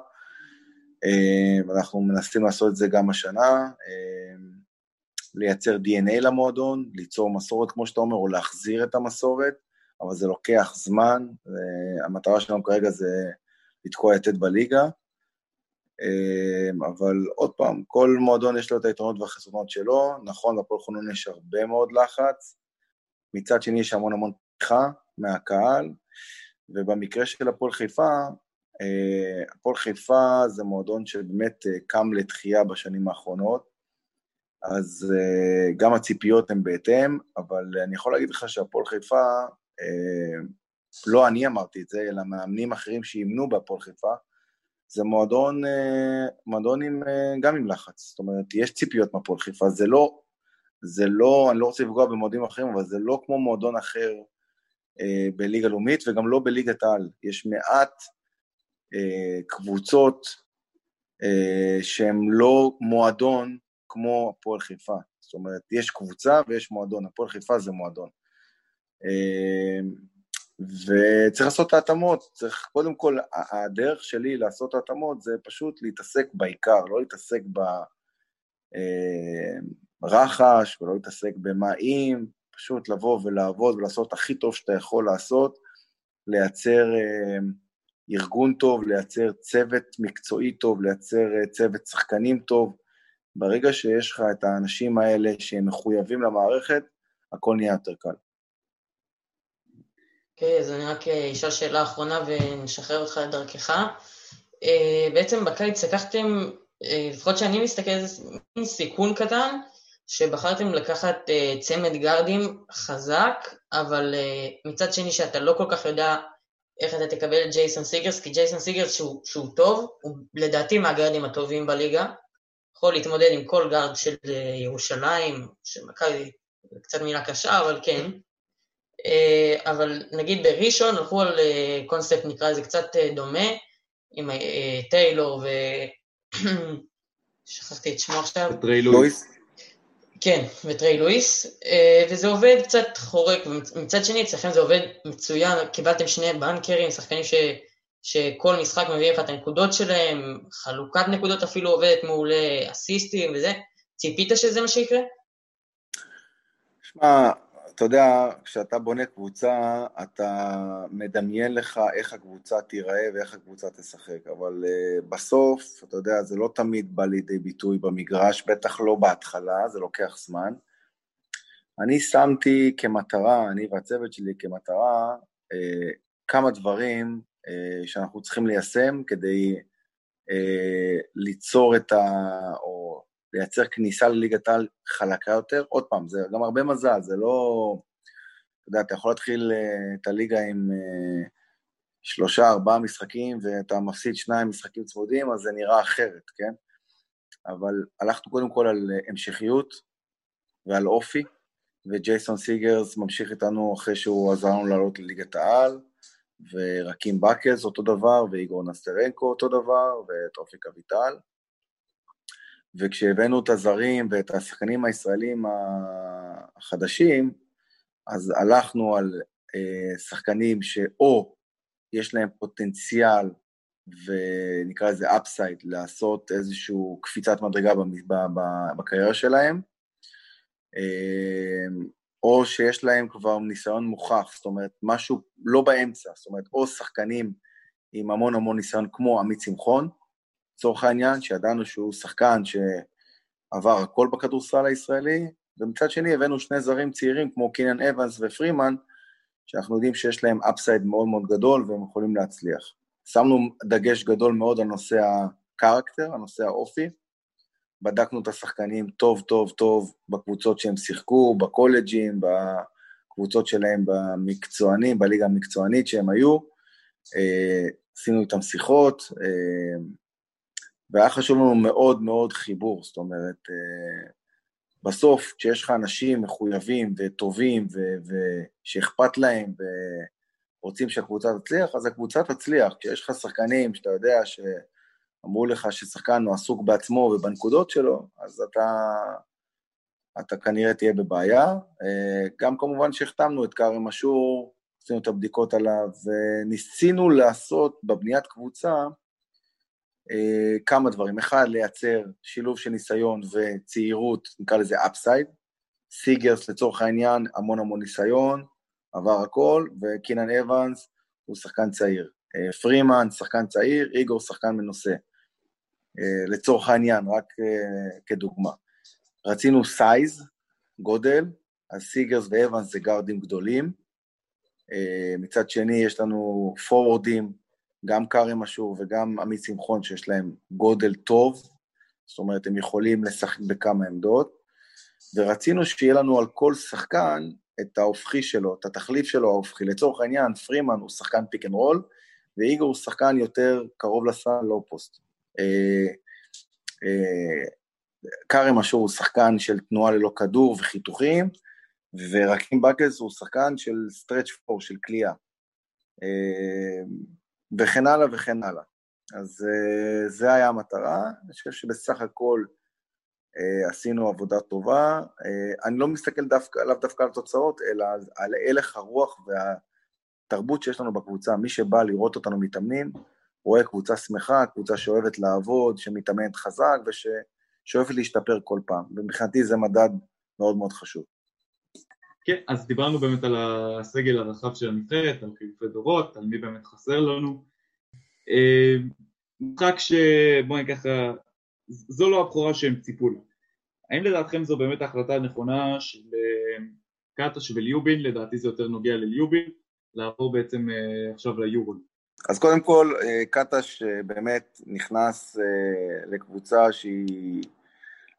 אה, אנחנו מנסים לעשות את זה גם השנה, אה, לייצר DNA למועדון, ליצור מסורת כמו שאתה אומר, או להחזיר את המסורת, אבל זה לוקח זמן, המטרה שלנו כרגע זה לתקוע יתד בליגה, אבל עוד פעם, כל מועדון יש לו את היתרונות והחסרונות שלו, נכון, לפועל חונון יש הרבה מאוד לחץ, מצד שני יש המון המון פתיחה מהקהל, ובמקרה של הפועל חיפה, אה, הפועל חיפה זה מועדון שבאמת אה, קם לתחייה בשנים האחרונות, אז אה, גם הציפיות הן בהתאם, אבל אני יכול להגיד לך שהפועל חיפה, לא אני אמרתי את זה, אלא מאמנים אחרים שאימנו בהפועל חיפה, זה מועדון, מועדון עם, גם עם לחץ, זאת אומרת, יש ציפיות מהפועל חיפה, זה לא, זה לא, אני לא רוצה לפגוע במועדים אחרים, אבל זה לא כמו מועדון אחר בליגה לאומית וגם לא בליגת העל. יש מעט אה, קבוצות אה, שהן לא מועדון כמו הפועל חיפה. זאת אומרת, יש קבוצה ויש מועדון, הפועל חיפה זה מועדון. אה, וצריך לעשות את ההתאמות, צריך, קודם כל, הדרך שלי לעשות את ההתאמות זה פשוט להתעסק בעיקר, לא להתעסק ברחש ולא להתעסק במה אם, פשוט לבוא ולעבוד ולעשות הכי טוב שאתה יכול לעשות, לייצר ארגון טוב, לייצר צוות מקצועי טוב, לייצר אה, צוות שחקנים טוב. ברגע שיש לך את האנשים האלה שהם מחויבים למערכת, הכל נהיה יותר קל. אוקיי, okay, אז אני רק אה, אשאל שאלה אחרונה ונשחרר אותך לדרכך. אה, בעצם בקיץ לקחתם, לפחות שאני מסתכל, זה מין סיכון קטן, שבחרתם לקחת צמד גארדים חזק, אבל מצד שני שאתה לא כל כך יודע איך אתה תקבל את ג'ייסון סיגרס, כי ג'ייסון סיגרס שהוא, שהוא טוב, הוא לדעתי מהגארדים הטובים בליגה, יכול להתמודד עם כל גארד של ירושלים, של מכבי, קצת מילה קשה, אבל כן. אה, אבל נגיד בראשון הלכו על אה, קונספט נקרא לזה קצת דומה, עם טיילור ו... שכחתי את שמו עכשיו. טריי לואיס. כן, וטריי לואיס, אה, וזה עובד קצת חורק, ומצד שני אצלכם זה עובד מצוין, קיבלתם שני בנקרים, שחקנים ש, שכל משחק מביאים לך את הנקודות שלהם, חלוקת נקודות אפילו עובדת מעולה, אסיסטים וזה, ציפית שזה מה שיקרה? שמע, אתה יודע, כשאתה בונה קבוצה, אתה מדמיין לך איך הקבוצה תיראה ואיך הקבוצה תשחק, אבל uh, בסוף, אתה יודע, זה לא תמיד בא לידי ביטוי במגרש, בטח לא בהתחלה, זה לוקח זמן. אני שמתי כמטרה, אני והצוות שלי כמטרה, uh, כמה דברים uh, שאנחנו צריכים ליישם כדי uh, ליצור את ה... או לייצר כניסה לליגת העל חלקה יותר. עוד פעם, זה גם הרבה מזל, זה לא... אתה יודע, אתה יכול להתחיל אה, את הליגה עם אה, שלושה, ארבעה משחקים, ואתה מפסיד שניים משחקים צמודים, אז זה נראה אחרת, כן? אבל הלכנו קודם כל על המשכיות ועל אופי, וג'ייסון סיגרס ממשיך איתנו אחרי שהוא עזר לנו לעלות לליגת העל, ורקים בקלס אותו דבר, ואיגור נסטרנקו אותו דבר, אופק אביטל. וכשהבאנו את הזרים ואת השחקנים הישראלים החדשים, אז הלכנו על אה, שחקנים שאו יש להם פוטנציאל ונקרא לזה upside, לעשות איזושהי קפיצת מדרגה בקריירה שלהם, אה, או שיש להם כבר ניסיון מוכח, זאת אומרת, משהו לא באמצע, זאת אומרת, או שחקנים עם המון המון ניסיון כמו עמית שמחון, לצורך העניין, שידענו שהוא שחקן שעבר הכל בכדורסל הישראלי, ומצד שני הבאנו שני זרים צעירים כמו קינן אבנס ופרימן, שאנחנו יודעים שיש להם אפסייד מאוד מאוד גדול והם יכולים להצליח. שמנו דגש גדול מאוד על נושא הקרקטר, הנושא האופי. בדקנו את השחקנים טוב טוב טוב בקבוצות שהם שיחקו, בקולג'ים, בקבוצות שלהם במקצוענים, בליגה המקצוענית שהם היו. אה, עשינו איתם שיחות, אה, והיה חשוב לנו מאוד מאוד חיבור, זאת אומרת, אה, בסוף, כשיש לך אנשים מחויבים וטובים ושאכפת להם ורוצים שהקבוצה תצליח, אז הקבוצה תצליח. כשיש לך שחקנים שאתה יודע שאמרו לך ששחקן הוא עסוק בעצמו ובנקודות שלו, אז אתה, אתה כנראה תהיה בבעיה. אה, גם כמובן שהחתמנו את כרם אשור, עשינו את הבדיקות עליו, וניסינו לעשות בבניית קבוצה כמה דברים. אחד, לייצר שילוב של ניסיון וצעירות, נקרא לזה אפסייד. סיגרס לצורך העניין, המון המון ניסיון, עבר הכל, וקינן אבנס הוא שחקן צעיר. אה, פרימן, שחקן צעיר, איגור, שחקן מנוסה. אה, לצורך העניין, רק כדוגמה. רצינו size, גודל, אז סיגרס ואבנס זה גארדים גדולים. מצד שני, יש לנו פורוורדים גם כרם אשור וגם עמית שמחון, שיש להם גודל טוב, זאת אומרת, הם יכולים לשחק בכמה עמדות, ורצינו שיהיה לנו על כל שחקן את ההופכי שלו, את התחליף שלו ההופכי. לצורך העניין, פרימן הוא שחקן pick and roll, ואיגור הוא שחקן יותר קרוב לסל, low post. כרם אשור הוא שחקן של תנועה ללא כדור וחיתוכים, ורקים בקלס הוא שחקן של stretch four, של קליעה. אה, וכן הלאה וכן הלאה. אז uh, זה היה המטרה, אני חושב שבסך הכל uh, עשינו עבודה טובה. Uh, אני לא מסתכל דווקא, לאו דווקא על תוצאות, אלא על, הלך הרוח והתרבות שיש לנו בקבוצה. מי שבא לראות אותנו מתאמנים, רואה קבוצה שמחה, קבוצה שאוהבת לעבוד, שמתאמנת חזק וששואפת להשתפר כל פעם. ומבחינתי זה מדד מאוד מאוד חשוב. כן, אז דיברנו באמת על הסגל הרחב של הנבחרת, על חילופי דורות, על מי באמת חסר לנו. אה, משחק ש... בואי ככה, זו לא הבכורה שהם ציפו לה. האם לדעתכם זו באמת ההחלטה הנכונה של אה, קטש וליובין, לדעתי זה יותר נוגע לליובין, לעבור בעצם אה, עכשיו ליורו. אז קודם כל, קטש באמת נכנס לקבוצה שהיא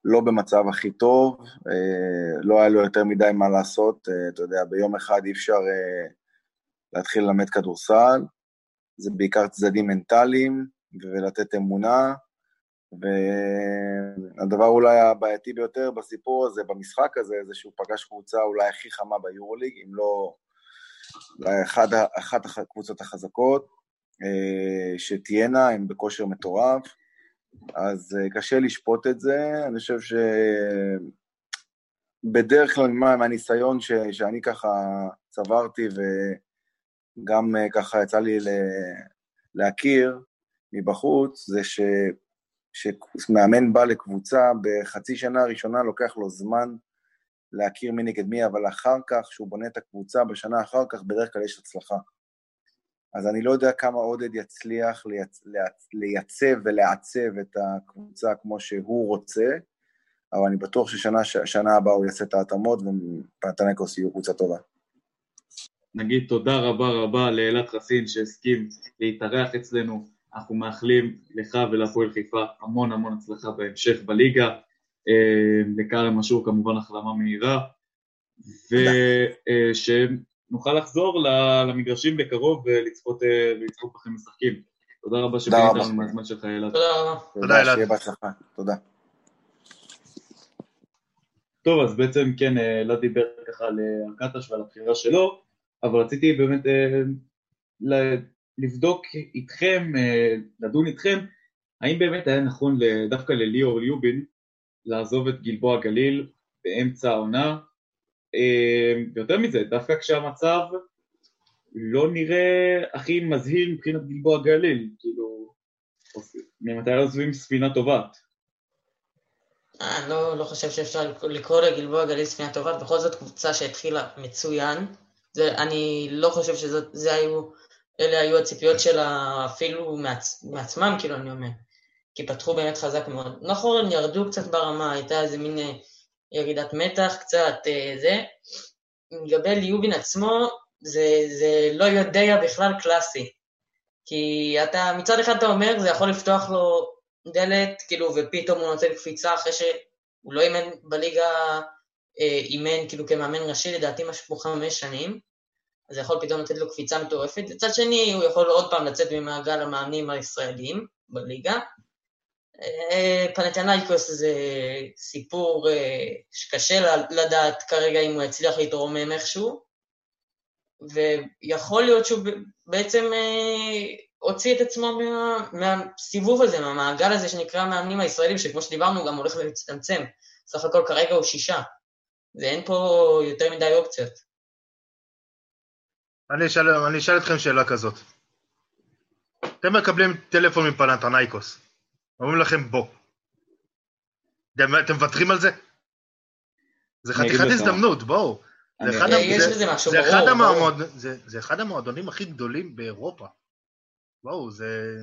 לא במצב הכי טוב, אה, לא היה לו יותר מדי מה לעשות, אה, אתה יודע, ביום אחד אי אפשר אה, להתחיל ללמד כדורסל, זה בעיקר צדדים מנטליים ולתת אמונה, והדבר אולי הבעייתי ביותר בסיפור הזה, במשחק הזה, זה שהוא פגש קבוצה אולי הכי חמה ביורוליג, אם לא אולי אחת, הקבוצות החזקות שתהיינה, הם בכושר מטורף. אז אה, קשה לשפוט את זה, אני חושב שבדרך כלל מה, מהניסיון ש, שאני ככה צברתי וגם אה, ככה יצא לי להכיר מבחוץ, זה ש, שמאמן בא לקבוצה, בחצי שנה הראשונה לוקח לו זמן להכיר מי נגד מי, אבל אחר כך, כשהוא בונה את הקבוצה, בשנה אחר כך בדרך כלל יש הצלחה. אז אני לא יודע כמה עודד יצליח לייצ... לייצב ולעצב את הקבוצה כמו שהוא רוצה, אבל אני בטוח ששנה הבאה הוא יעשה את ההתאמות ופנתנקוס יהיו קבוצה טובה. נגיד תודה רבה רבה לאלעד חסין שהסכים להתארח אצלנו, אנחנו מאחלים לך ולהפועל חיפה המון המון הצלחה בהמשך בליגה, אה, לכרם אשור כמובן החלמה מהירה, ושהם נוכל לחזור למגרשים בקרוב ולצפות, אה, ולצפות בכם משחקים. תודה רבה לנו מהזמן שלך, אלעד. תודה רבה. תודה, אלעד. שיהיה בהצלחה. תודה. טוב, אז בעצם כן, אה, אלעד דיבר ככה על אה, הקטש ועל הבחירה שלו, אבל רציתי באמת לבדוק איתכם, לדון איתכם, האם באמת היה נכון דווקא לליאור ליובין לעזוב את גלבוע גליל באמצע העונה. אה, ויותר מזה, דווקא כשהמצב לא נראה הכי מזהיר מבחינת גלבוע גליל, כאילו, ממתי עוזבים ספינה טובעת? אני לא, לא חושב שאפשר לקרוא לגלבוע גליל ספינה טובעת, בכל זאת קבוצה שהתחילה מצוין. זה, אני לא חושב שזה היו, אלה היו הציפיות שלה אפילו מעצ, מעצמם, כאילו, אני אומר. כי פתחו באמת חזק מאוד. נכון, ירדו קצת ברמה, הייתה איזה מין אה, ירידת מתח קצת, אה, זה. לגבי ליובין עצמו, זה, זה לא יודע בכלל קלאסי. כי אתה, מצד אחד אתה אומר, זה יכול לפתוח לו דלת, כאילו, ופתאום הוא נותן קפיצה אחרי שהוא לא אימן בליגה, אה, אימן כאילו כמאמן ראשי, לדעתי משהו כמו חמש שנים, אז זה יכול פתאום לתת לו קפיצה מטורפת. מצד שני, הוא יכול עוד פעם לצאת ממעגל המאמנים הישראלים בליגה. אה, פנתנאיקוס זה סיפור אה, שקשה לדעת כרגע אם הוא יצליח להתרומם איכשהו, ויכול להיות שהוא בעצם אה, הוציא את עצמו מה, מהסיבוב הזה, מהמעגל הזה שנקרא המאמנים הישראלים, שכמו שדיברנו גם הולך להצטמצם. סך הכל כרגע הוא שישה, ואין פה יותר מדי אופציות. אני אשאל, אני אשאל אתכם שאלה כזאת. אתם מקבלים טלפון מפנתנייקוס, אומרים לכם בוא. אתם מוותרים על זה? זה חתיכת הזדמנות, בואו. זה אחד המועדונים הכי גדולים באירופה. בואו, זה...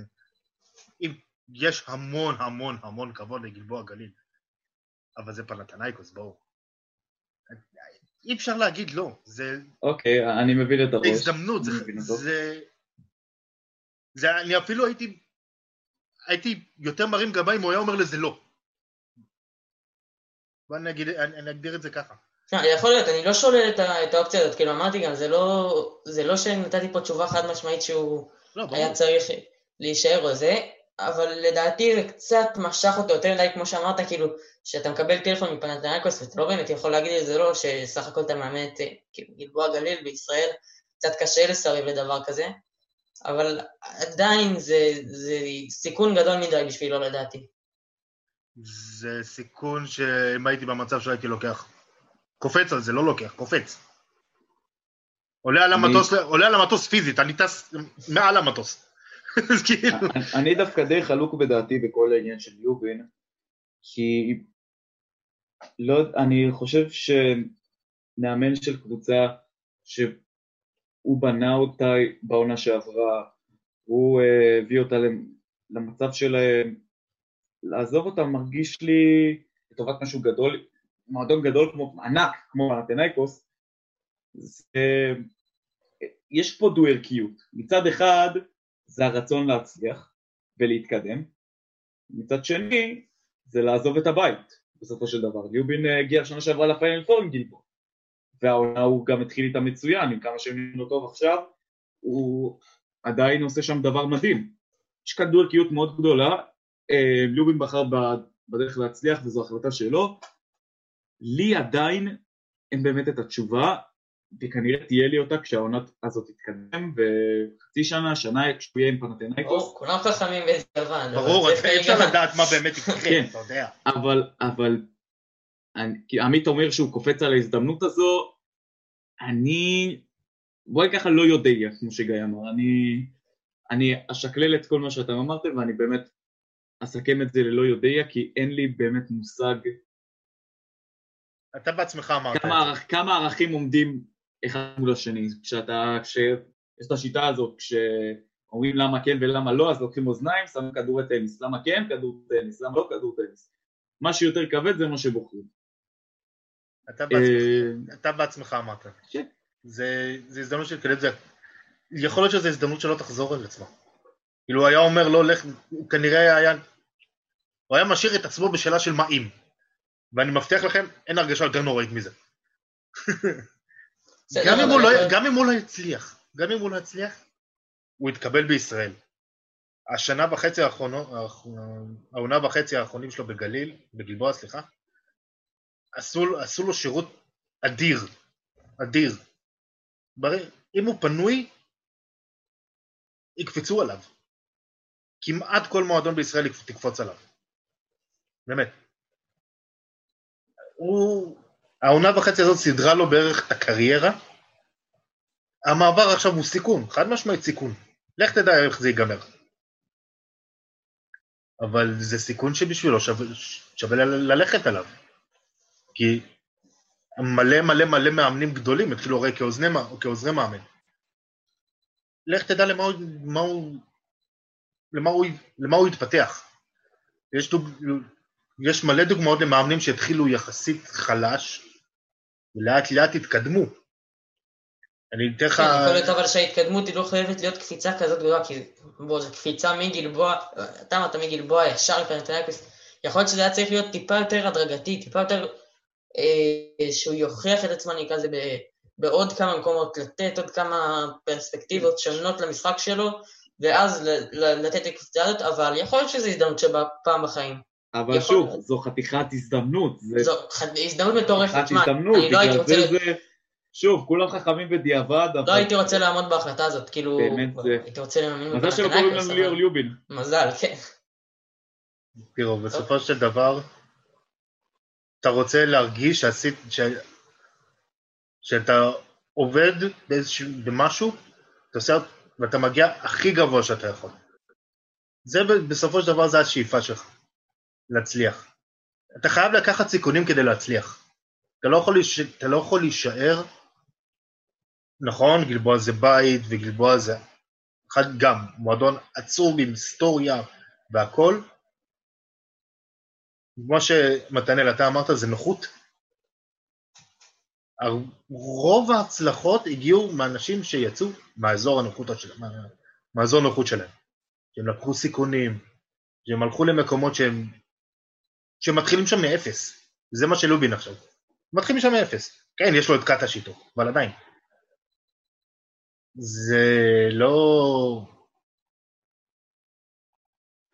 אם יש המון המון המון כבוד לגלבוע גליל, אבל זה פנתנייקוס, בואו. אי אפשר להגיד לא, זה... אוקיי, אני מבין את הראש. זה הזדמנות, זה... זה... זה... אני אפילו הייתי... הייתי יותר מרים גבה אם הוא היה אומר לזה לא. בוא נגיד, אני אגדיר את זה ככה. תשמע, יכול להיות, אני לא שולל את, את האופציה הזאת, כאילו אמרתי גם, זה לא, זה לא שנתתי פה תשובה חד משמעית שהוא לא, היה צריך להישאר או זה, אבל לדעתי זה קצת משך אותו יותר מדי, כמו שאמרת, כאילו, שאתה מקבל טלפון מפנתנאיקוס ואתה לא באמת יכול להגיד את זה לא, שסך הכל אתה מאמן את כאילו, גלבוע גליל בישראל, קצת קשה לסרב לדבר כזה, אבל עדיין זה, זה סיכון גדול מדי בשבילו לדעתי. זה סיכון שאם הייתי במצב שהייתי לוקח. קופץ על זה, לא לוקח, קופץ. עולה על המטוס, עולה על המטוס פיזית, אני טס מעל המטוס. כאילו. אני דווקא די חלוק בדעתי בכל העניין של יובין, כי לא, אני חושב שמאמן של קבוצה שהוא בנה אותה בעונה שעברה, הוא אה, הביא אותה למצב של לעזוב אותה מרגיש לי לטובת משהו גדול מועדון גדול כמו, ענק כמו פנתנאיקוס, יש פה דו ערכיות, מצד אחד זה הרצון להצליח ולהתקדם, מצד שני זה לעזוב את הבית. בסופו של דבר, ליובין הגיע שנה שעברה לפיינל פור עם גילבו והעונה הוא גם התחיל איתה מצוין, עם כמה שנים לא טוב עכשיו, הוא עדיין עושה שם דבר מדהים. יש כאן דו ערכיות מאוד גדולה, אה, ליובין בחר בדרך להצליח וזו החלטה שלו, לי עדיין אין באמת את התשובה, וכנראה תהיה לי אותה כשהעונה הזאת תתקדם, וחצי שנה, שנה, כשהוא יהיה עם פנתנאיקוס. כולם חכמים באיזה לבן. ברור, אי אפשר לדעת מה באמת יקרה, כן, אתה יודע. אבל, אבל, כי עמית אומר שהוא קופץ על ההזדמנות הזו, אני, בואי ככה לא יודע, כמו שגיא אמר, אני, אני אשקלל את כל מה שאתם אמרתם, ואני באמת אסכם את זה ללא יודע, כי אין לי באמת מושג. אתה בעצמך אמרת כמה, את זה. כמה ערכים עומדים אחד מול השני, כשאתה, כשיש את השיטה הזאת, כשאומרים למה כן ולמה לא, אז לוקחים אוזניים, שמים כדורי טניס, למה כן כדור טניס, למה לא כדור טניס, מה שיותר כבד זה מה שבוחרים. אתה בעצמך, אתה בעצמך אמרת. כן. זה, זה הזדמנות של כדי זה, יכול להיות שזו הזדמנות שלא תחזור על עצמה. כאילו הוא היה אומר לא לך, הוא כנראה היה, הוא היה משאיר את עצמו בשאלה של מה אם. ואני מבטיח לכם, אין הרגשה יותר נוראית מזה. גם, אם לא, גם אם הוא לא יצליח, גם אם הוא לא יצליח, הוא יתקבל בישראל. השנה וחצי האחרונות, העונה וחצי האחרונים שלו בגליל, בגלבוע, סליחה, עשו, עשו לו שירות אדיר, אדיר. אם הוא פנוי, יקפצו עליו. כמעט כל מועדון בישראל תקפוץ עליו. באמת. הוא... העונה וחצי הזאת סידרה לו בערך את הקריירה. המעבר עכשיו הוא סיכון, חד משמעית סיכון. לך תדע איך זה ייגמר. אבל זה סיכון שבשבילו שווה, שווה ללכת עליו. כי מלא מלא מלא מאמנים גדולים התחילו הרי כעוזרי, כעוזרי מאמן. לך תדע למה הוא, למה הוא, למה הוא, למה הוא התפתח. יש, דוג, יש מלא דוגמאות למאמנים שהתחילו יחסית חלש, ולאט לאט התקדמו. אני אתן לך... כן, יכול להיות אבל שההתקדמות היא לא חייבת להיות קפיצה כזאת גדולה, כי בוא, זו קפיצה מגלבוע, אתה אמרת מגלבוע ישר לפנתנקוס, יכול להיות שזה היה צריך להיות טיפה יותר הדרגתי, טיפה יותר שהוא יוכיח את עצמו, אני אקרא לזה בעוד כמה מקומות, לתת עוד כמה פרספקטיבות שונות למשחק שלו, ואז לתת את הקפיצה הזאת, אבל יכול להיות שזו הזדמנות שבאה פעם בחיים. אבל שוב, זו חתיכת הזדמנות. זו הזדמנות מטורפת. חתיכת הזדמנות, לא בגלל זה זה... שוב, כולם חכמים בדיעבד, אבל... לא הייתי רוצה לעמוד בהחלטה הזאת, כאילו... באמת זה... הייתי רוצה לממן... מזל שלא קוראים לנו ליאור ליובין. מזל, כן. תראו, בסופו של דבר, אתה רוצה להרגיש שעשית... שאתה עובד במשהו, אתה עושה... ואתה מגיע הכי גבוה שאתה יכול. זה בסופו של דבר זה השאיפה שלך, להצליח. אתה חייב לקחת סיכונים כדי להצליח. אתה לא יכול, להיש... אתה לא יכול להישאר, נכון, גלבוע זה בית וגלבוע זה גם, מועדון עצוב עם היסטוריה והכל. כמו שמתנאל, אתה אמרת, זה נוחות. רוב ההצלחות הגיעו מאנשים שיצאו מהאזור הנוחות, של... מהאזור הנוחות שלהם. שהם לקחו סיכונים, שהם הלכו למקומות שהם, שמתחילים שם מאפס. זה מה שלובין עכשיו. מתחילים שם מאפס. כן, יש לו את קאטה שיטו, אבל עדיין. זה לא...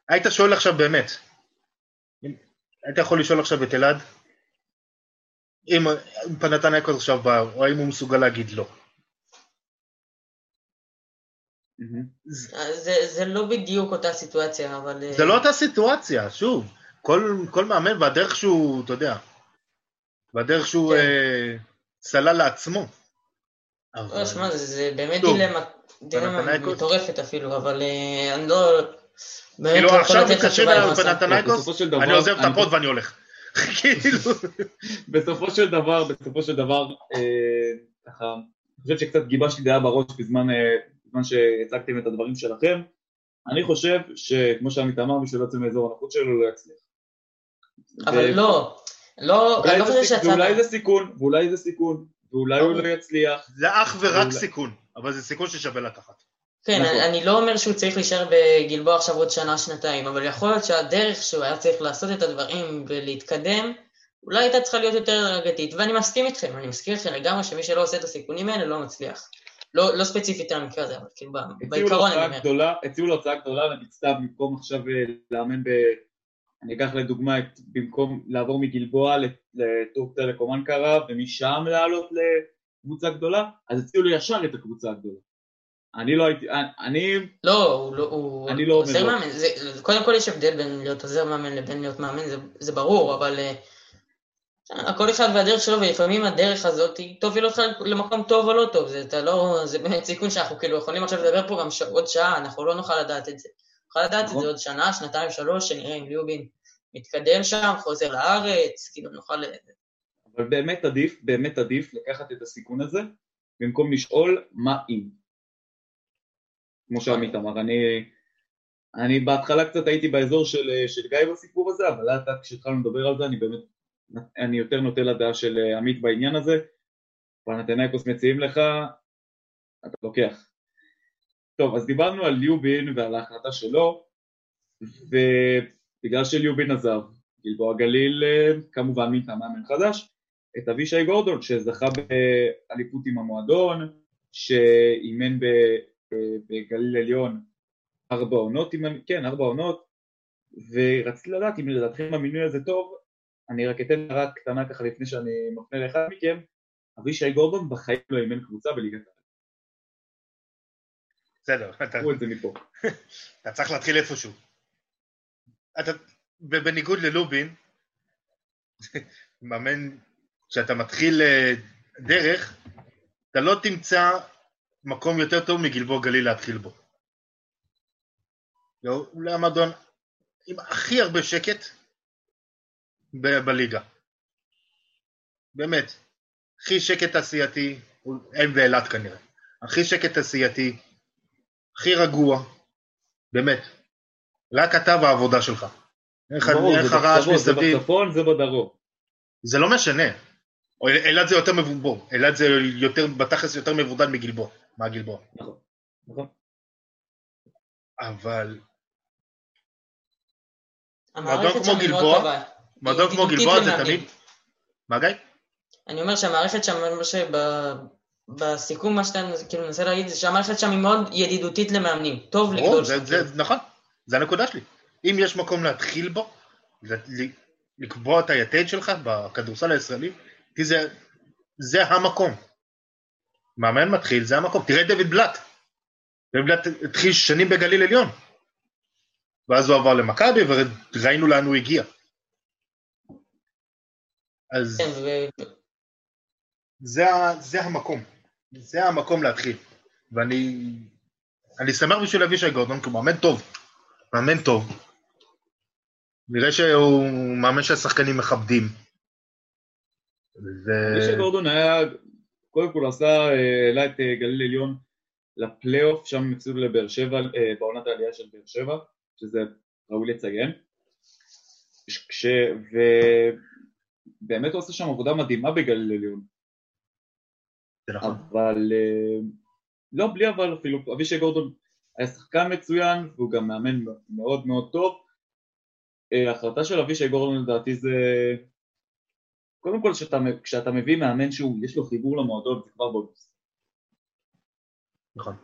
היית שואל עכשיו באמת, היית יכול לשאול עכשיו את אלעד, אם פנתנייקוס עכשיו בא, או האם הוא מסוגל להגיד לא. זה, לא בדיוק אותה סיטואציה, אבל... זה לא אותה סיטואציה, שוב. כל, מאמן והדרך שהוא, אתה יודע, והדרך שהוא כן. אה, סלל לעצמו. לא, שמע, זה, באמת דילמה, דילמה מטורפת אפילו, אבל אה, אני לא... כאילו עכשיו מתקשרים אליו פנתנייקוס, אני עוזב את הפוד ואני הולך. כאילו. בסופו של דבר, בסופו של דבר, אה, ככה, אני חושב שקצת גיבשתי דעה בראש בזמן בזמן שהצגתם את הדברים שלכם. אני חושב שכמו שעמית אמר, מי שלא יוצא מאזור הנוחות שלו לא יצליח. אבל. לא, לא, אני לא חושב שיצא... ואולי זה סיכון, ואולי זה סיכון, ואולי הוא לא יצליח. זה אך ורק סיכון, אבל זה סיכון ששווה לקחת. כן, נכון. אני לא אומר שהוא צריך להישאר בגלבוע עכשיו עוד שנה, שנתיים, אבל יכול להיות שהדרך שהוא היה צריך לעשות את הדברים ולהתקדם, אולי הייתה צריכה להיות יותר הדרגתית, ואני מסכים איתכם, אני מסכים איתכם לגמרי שמי שלא עושה את הסיכונים האלה לא מצליח. לא, לא ספציפית על המקרה הזה, אבל כאילו בעיקרון אני אומר. גדולה, הציעו לו הצעה גדולה, סתם במקום עכשיו אה, לאמן ב... אני אקח לדוגמה את, במקום לעבור מגלבוע לטורק טלקום אנקרה ומשם לעלות לקבוצה גדולה, אז הציעו לי ישר את הקבוצה הגדולה. אני לא הייתי, אני... לא, הוא לא, הוא... אני לא עוזר מאמן, זה, קודם כל יש הבדל בין להיות עוזר מאמן לבין להיות מאמן, זה, זה ברור, אבל uh, הכל אחד והדרך שלו, ולפעמים הדרך הזאת היא תוביל אותך למקום טוב או לא טוב, זה, אתה לא, זה באמת סיכון שאנחנו כאילו יכולים עכשיו לדבר פה גם ש... עוד שעה, אנחנו לא נוכל לדעת את זה. נוכל לדעת את זה נכון. עוד שנה, שנתיים, שלוש, שנראה אם ליובין מתקדם שם, חוזר לארץ, כאילו נוכל... אבל באמת עדיף, באמת עדיף לקחת את הסיכון הזה, במקום לשאול מה אם. כמו שעמית אמר, אני, אני בהתחלה קצת הייתי באזור של, של גיא בסיפור הזה, אבל לאט לאט כשהתחלנו לדבר על זה אני באמת אני יותר נוטה לדעה של אה, עמית בעניין הזה, פנתנאיקוס מציעים לך, אתה לוקח. טוב, אז דיברנו על ליובין ועל ההחלטה שלו, ובגלל שליובין עזב, גלבוע גליל אה, כמובן מינתה מאמן חדש, את אבישי גורדון שזכה באליפות עם המועדון, שאימן בגליל עליון ארבע עונות, כן ארבע עונות, ורציתי לדעת אם לדעתכם המינוי הזה טוב, אני רק אתן הערה קטנה ככה לפני שאני מפנה לאחד מכם, אבישי גורדון בחיים לא אימן קבוצה בליגת העל. בסדר, אתה... את זה מפה. אתה צריך להתחיל איפשהו. אתה, בניגוד ללובין, מאמן, כשאתה מתחיל אה, דרך, אתה לא תמצא מקום יותר טוב מגלבוע גליל להתחיל בו. לא, אולי המועדון עם הכי הרבה שקט ב- בליגה. באמת. הכי שקט תעשייתי, הם ואילת כנראה. הכי שקט תעשייתי, הכי רגוע, באמת. רק אתה והעבודה שלך. איך הרעש מסביב. זה בצפון, זה בדרום. זה לא משנה. אילת זה יותר מבודד, אילת זה יותר, בתכלס יותר מבודד מגלבוע, מהגלבוע. נכון, נכון. אבל... היא מאוד טובה. מועדון כמו גלבוע זה תמיד... מה גיא? אני אומר שהמערכת שם, מה שבסיכום מה שאתה כאילו מנסה להגיד, זה שהמערכת שם היא מאוד ידידותית למאמנים. טוב לגדול שם. זה, נכון, זה הנקודה שלי. אם יש מקום להתחיל בו, לקבוע את היתד שלך בכדורסל הישראלי, כי זה, זה המקום. מאמן מתחיל, זה המקום. תראה את דוד בלאט. דוד בלאט התחיל שנים בגליל עליון. ואז הוא עבר למכבי וראינו לאן הוא הגיע. אז כן. זה, זה המקום. זה המקום להתחיל. ואני אני שמח בשביל אבישי גורדון, כי הוא מאמן טוב. מאמן טוב. נראה שהוא מאמן שהשחקנים מכבדים. ו... אבישי גורדון היה, קודם כל עשה, העלה את אה, גליל עליון לפלייאוף, שם הם הפסידו לבאר שבע, אה, בעונת העלייה של באר שבע, שזה ראוי לציין. כש... ובאמת הוא עושה שם עבודה מדהימה בגליל עליון. נכון. אבל אה, לא בלי אבל אפילו, אבישי גורדון היה שחקן מצוין והוא גם מאמן מאוד מאוד טוב. אה, ההחלטה של אבישי גורדון לדעתי זה קודם כל שאתה, כשאתה מביא מאמן שהוא, יש לו חיבור למועדון זה כבר בונוס. נכון,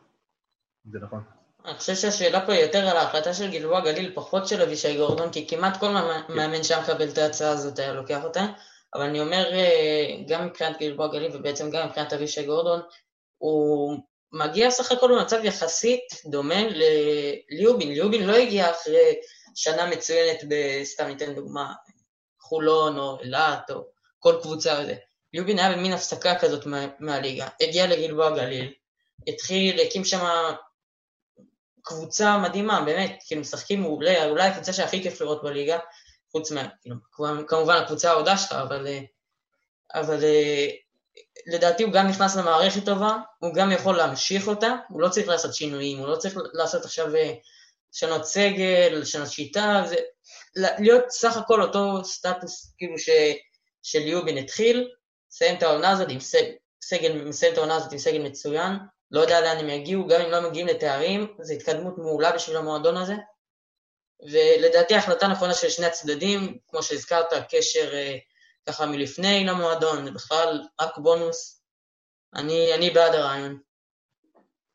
זה נכון. אני חושב שהשאלה פה היא יותר על ההחלטה של גלבוע גליל, פחות של אבישי גורדון, כי כמעט כל כן. מאמן שם מקבל את ההצעה הזאת היה לוקח אותה. אבל אני אומר, אה, גם מבחינת גלבוע גליל ובעצם גם מבחינת אבישי גורדון, הוא מגיע סך הכל במצב יחסית דומה לליובין. ליובין לא הגיע אחרי שנה מצוינת, סתם ניתן דוגמה, חולון או אילת או כל קבוצה וזה. ליובין היה במין הפסקה כזאת מה, מהליגה, הגיע לגלבוע גליל, התחיל, הקים שם קבוצה מדהימה, באמת, כאילו משחקים מעולה, אולי הקבוצה שהכי כיף לראות בליגה, חוץ מה... כאילו, כמובן הקבוצה ההודה שלך, אבל, אה, אבל אה, לדעתי הוא גם נכנס למערכת טובה, הוא גם יכול להמשיך אותה, הוא לא צריך לעשות שינויים, הוא לא צריך לעשות עכשיו אה, לשנות סגל, לשנות שיטה, זה, להיות סך הכל אותו סטטוס כאילו ש, של יובין התחיל, מסיים את העונה הזאת עם סגל, סגל, מסיים את העונה הזאת עם סגל מצוין, לא יודע לאן הם יגיעו, גם אם לא מגיעים לתארים, זו התקדמות מעולה בשביל המועדון הזה, ולדעתי ההחלטה נכונה של שני הצדדים, כמו שהזכרת, קשר אה, ככה מלפני למועדון, זה בכלל רק בונוס. אני, אני בעד הרעיון.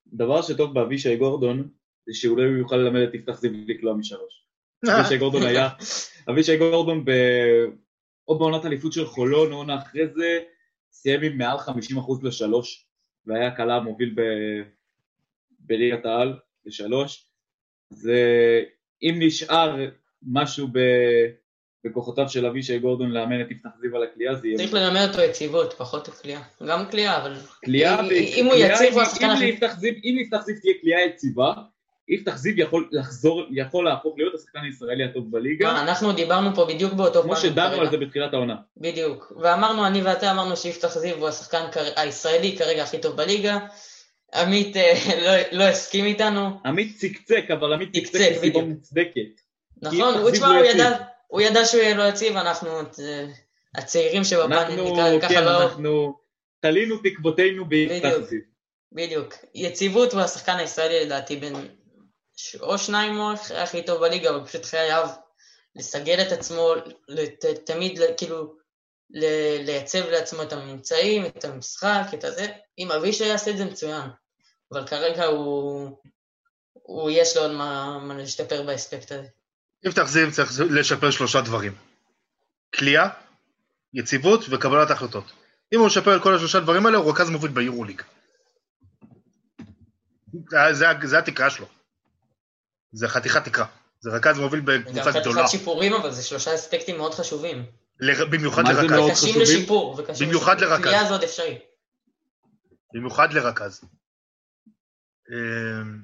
דבר שטוב באבישי גורדון, זה שאולי הוא יוכל ללמד את יפתח זיו לקלוע משלוש. אבישי גורדון היה, אבישי גורדון ב... או בעונת אליפות של חולון, עונה אחרי זה, סיים עם מעל 50% לשלוש, והיה קלה מוביל ב... בליגת העל לשלוש. זה אם נשאר משהו ב... בכוחותיו של אבישי גורדון לאמן את יפתח זיו על הכלייה, זה יהיה... צריך ללמד אותו יציבות, פחות כלייה. גם כלייה, אבל... כלייה, אם הוא יציב, הוא השחקן הכי... אם ליפתח זיו תהיה כלייה יציבה, יפתח זיו יכול לחזור, יכול להפוך להיות השחקן הישראלי הטוב בליגה. אה, אנחנו דיברנו פה בדיוק באותו פעם. כמו שדנו על זה בתחילת העונה. בדיוק. ואמרנו, אני ואתה אמרנו שיפתח זיו הוא השחקן הישראלי כרגע הכי טוב בליגה. עמית אה, לא, לא הסכים איתנו. עמית צקצק, אבל עמית צקצק בסיבה מוצדקת. נכון, הוא תשמע, הוא ידע, הוא ידע שהוא יהיה לא יציב, אנחנו הצעירים שבפאנל ככה לא... אנחנו תלינו תקוותינו בהתפתחותית. בדיוק. יציבות הוא השחקן הישראלי לדעתי בין או שניים או הכי טוב בליגה, אבל פשוט חייב לסגל את עצמו, תמיד כאילו לייצב לעצמו את הממצאים, את המשחק, את הזה. אם אבישי יעשה את זה מצוין, אבל כרגע הוא, הוא יש לו עוד מה, מה להשתפר באספקט הזה. יפתח זיו צריך לשפר שלושה דברים. כליאה, יציבות וקבלת החלטות. אם הוא משפר את כל השלושה דברים האלה, הוא רכז מוביל ביורוליג. זה, זה, זה התקרה שלו. זה חתיכת תקרה. זה רכז מוביל בקבוצה גדולה. גם חתיכת שיפורים, אבל זה שלושה אספקטים מאוד חשובים. במיוחד מה זה לרכז. מאוד חשובים. לשיפור. וקשים במיוחד לשיפור. לרכז. זה עוד אפשרי. במיוחד לרכז. אמ,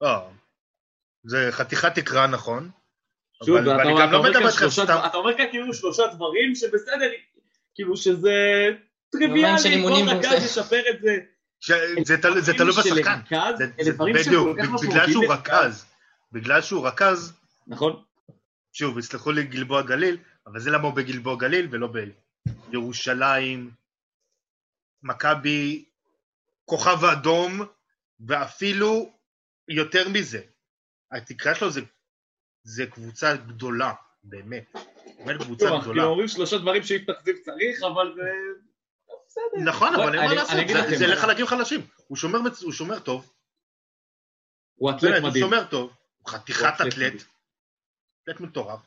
לא, זה חתיכת תקרה נכון. שוב, אבל- אתה ואני אומר- גם אתה לא אומר מדבר כאן איתך שלושה סתם. אתה אומר כאן כאילו שלושה דברים שבסדר, כאילו שזה דברים של טריוויאלי, כל. רכז ישפר את זה. זה תל- זה תלוי בשחקן. בדיוק, בגלל שהוא. רכז. בגלל שהוא רכז, נכון? שוב, יסלחו לי גלבוע גליל, אבל זה למה הוא בגלבוע גליל ולא בירושלים, מכבי, כוכב האדום, ואפילו יותר מזה. התקרה שלו זה, זה קבוצה גדולה, באמת. באמת קבוצה גדולה. אומרים שלושה דברים שיפתח זיו צריך, אבל זה... בסדר. נכון, אבל אין מה לעשות, זה-. לחלקים חלשים. הוא שומר מצ- הוא שומר טוב, הוא אתלט באמת, הוא מדהים. שומר טוב, הוא חתיכת אתלט אתלט, מדהים. מטורף.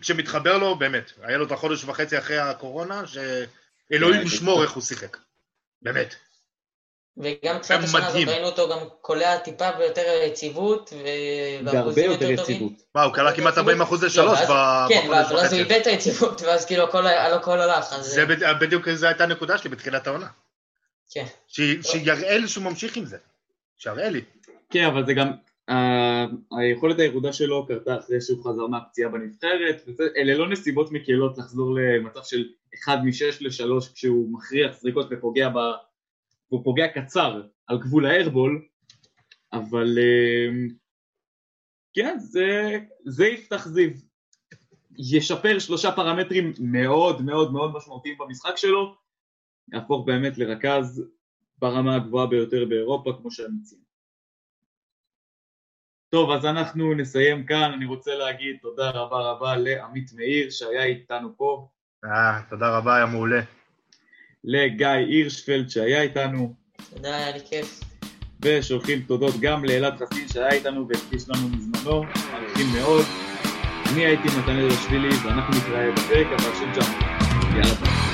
כשמתחבר לו, באמת, היה לו את החודש וחצי אחרי הקורונה, שאלוהים כן, ישמור כן. איך הוא שיחק. באמת. וגם תחילת השנה הזאת. ראינו אותו גם קולע טיפה ביותר יציבות, והרבה יותר. יציבות. מה, הוא קלע כמעט 40 אחוז לא, לשלוש ב- כן, בחודש אבל אז הוא וחצי. איבד את היציבות, ואז כאילו הכל הלך. זה בד- בדיוק זו הייתה הנקודה שלי בתחילת העונה. כן. ש- שיראה לי שהוא ממשיך עם זה. שיראה לי. כן, אבל זה גם... ה- היכולת הירודה שלו קרתה אחרי שהוא חזר מהפציעה בנבחרת, אלה לא נסיבות מקלות לחזור למצב של 1 מ-6 ל-3 כשהוא מכריח זריקות ופוגע ב... הוא פוגע קצר על גבול האיירבול, אבל אמ, כן, זה, זה יפתח זיו. ישפר שלושה פרמטרים מאוד מאוד מאוד משמעותיים במשחק שלו, יהפוך באמת לרכז ברמה הגבוהה ביותר באירופה, כמו שאני ציין. טוב, אז אנחנו נסיים כאן, אני רוצה להגיד תודה רבה רבה לעמית מאיר שהיה איתנו פה, אה, תודה רבה, היה מעולה. לגיא הירשפלד שהיה איתנו, תודה, היה לי כיף. ושולחים תודות גם לאלעד חסין שהיה איתנו והקדיש לנו מזמנו, מעריכים מאוד. אני הייתי מתנאל רשבילי ואנחנו נתראה בפרק הבא של ג'אמפ. יאללה ביי.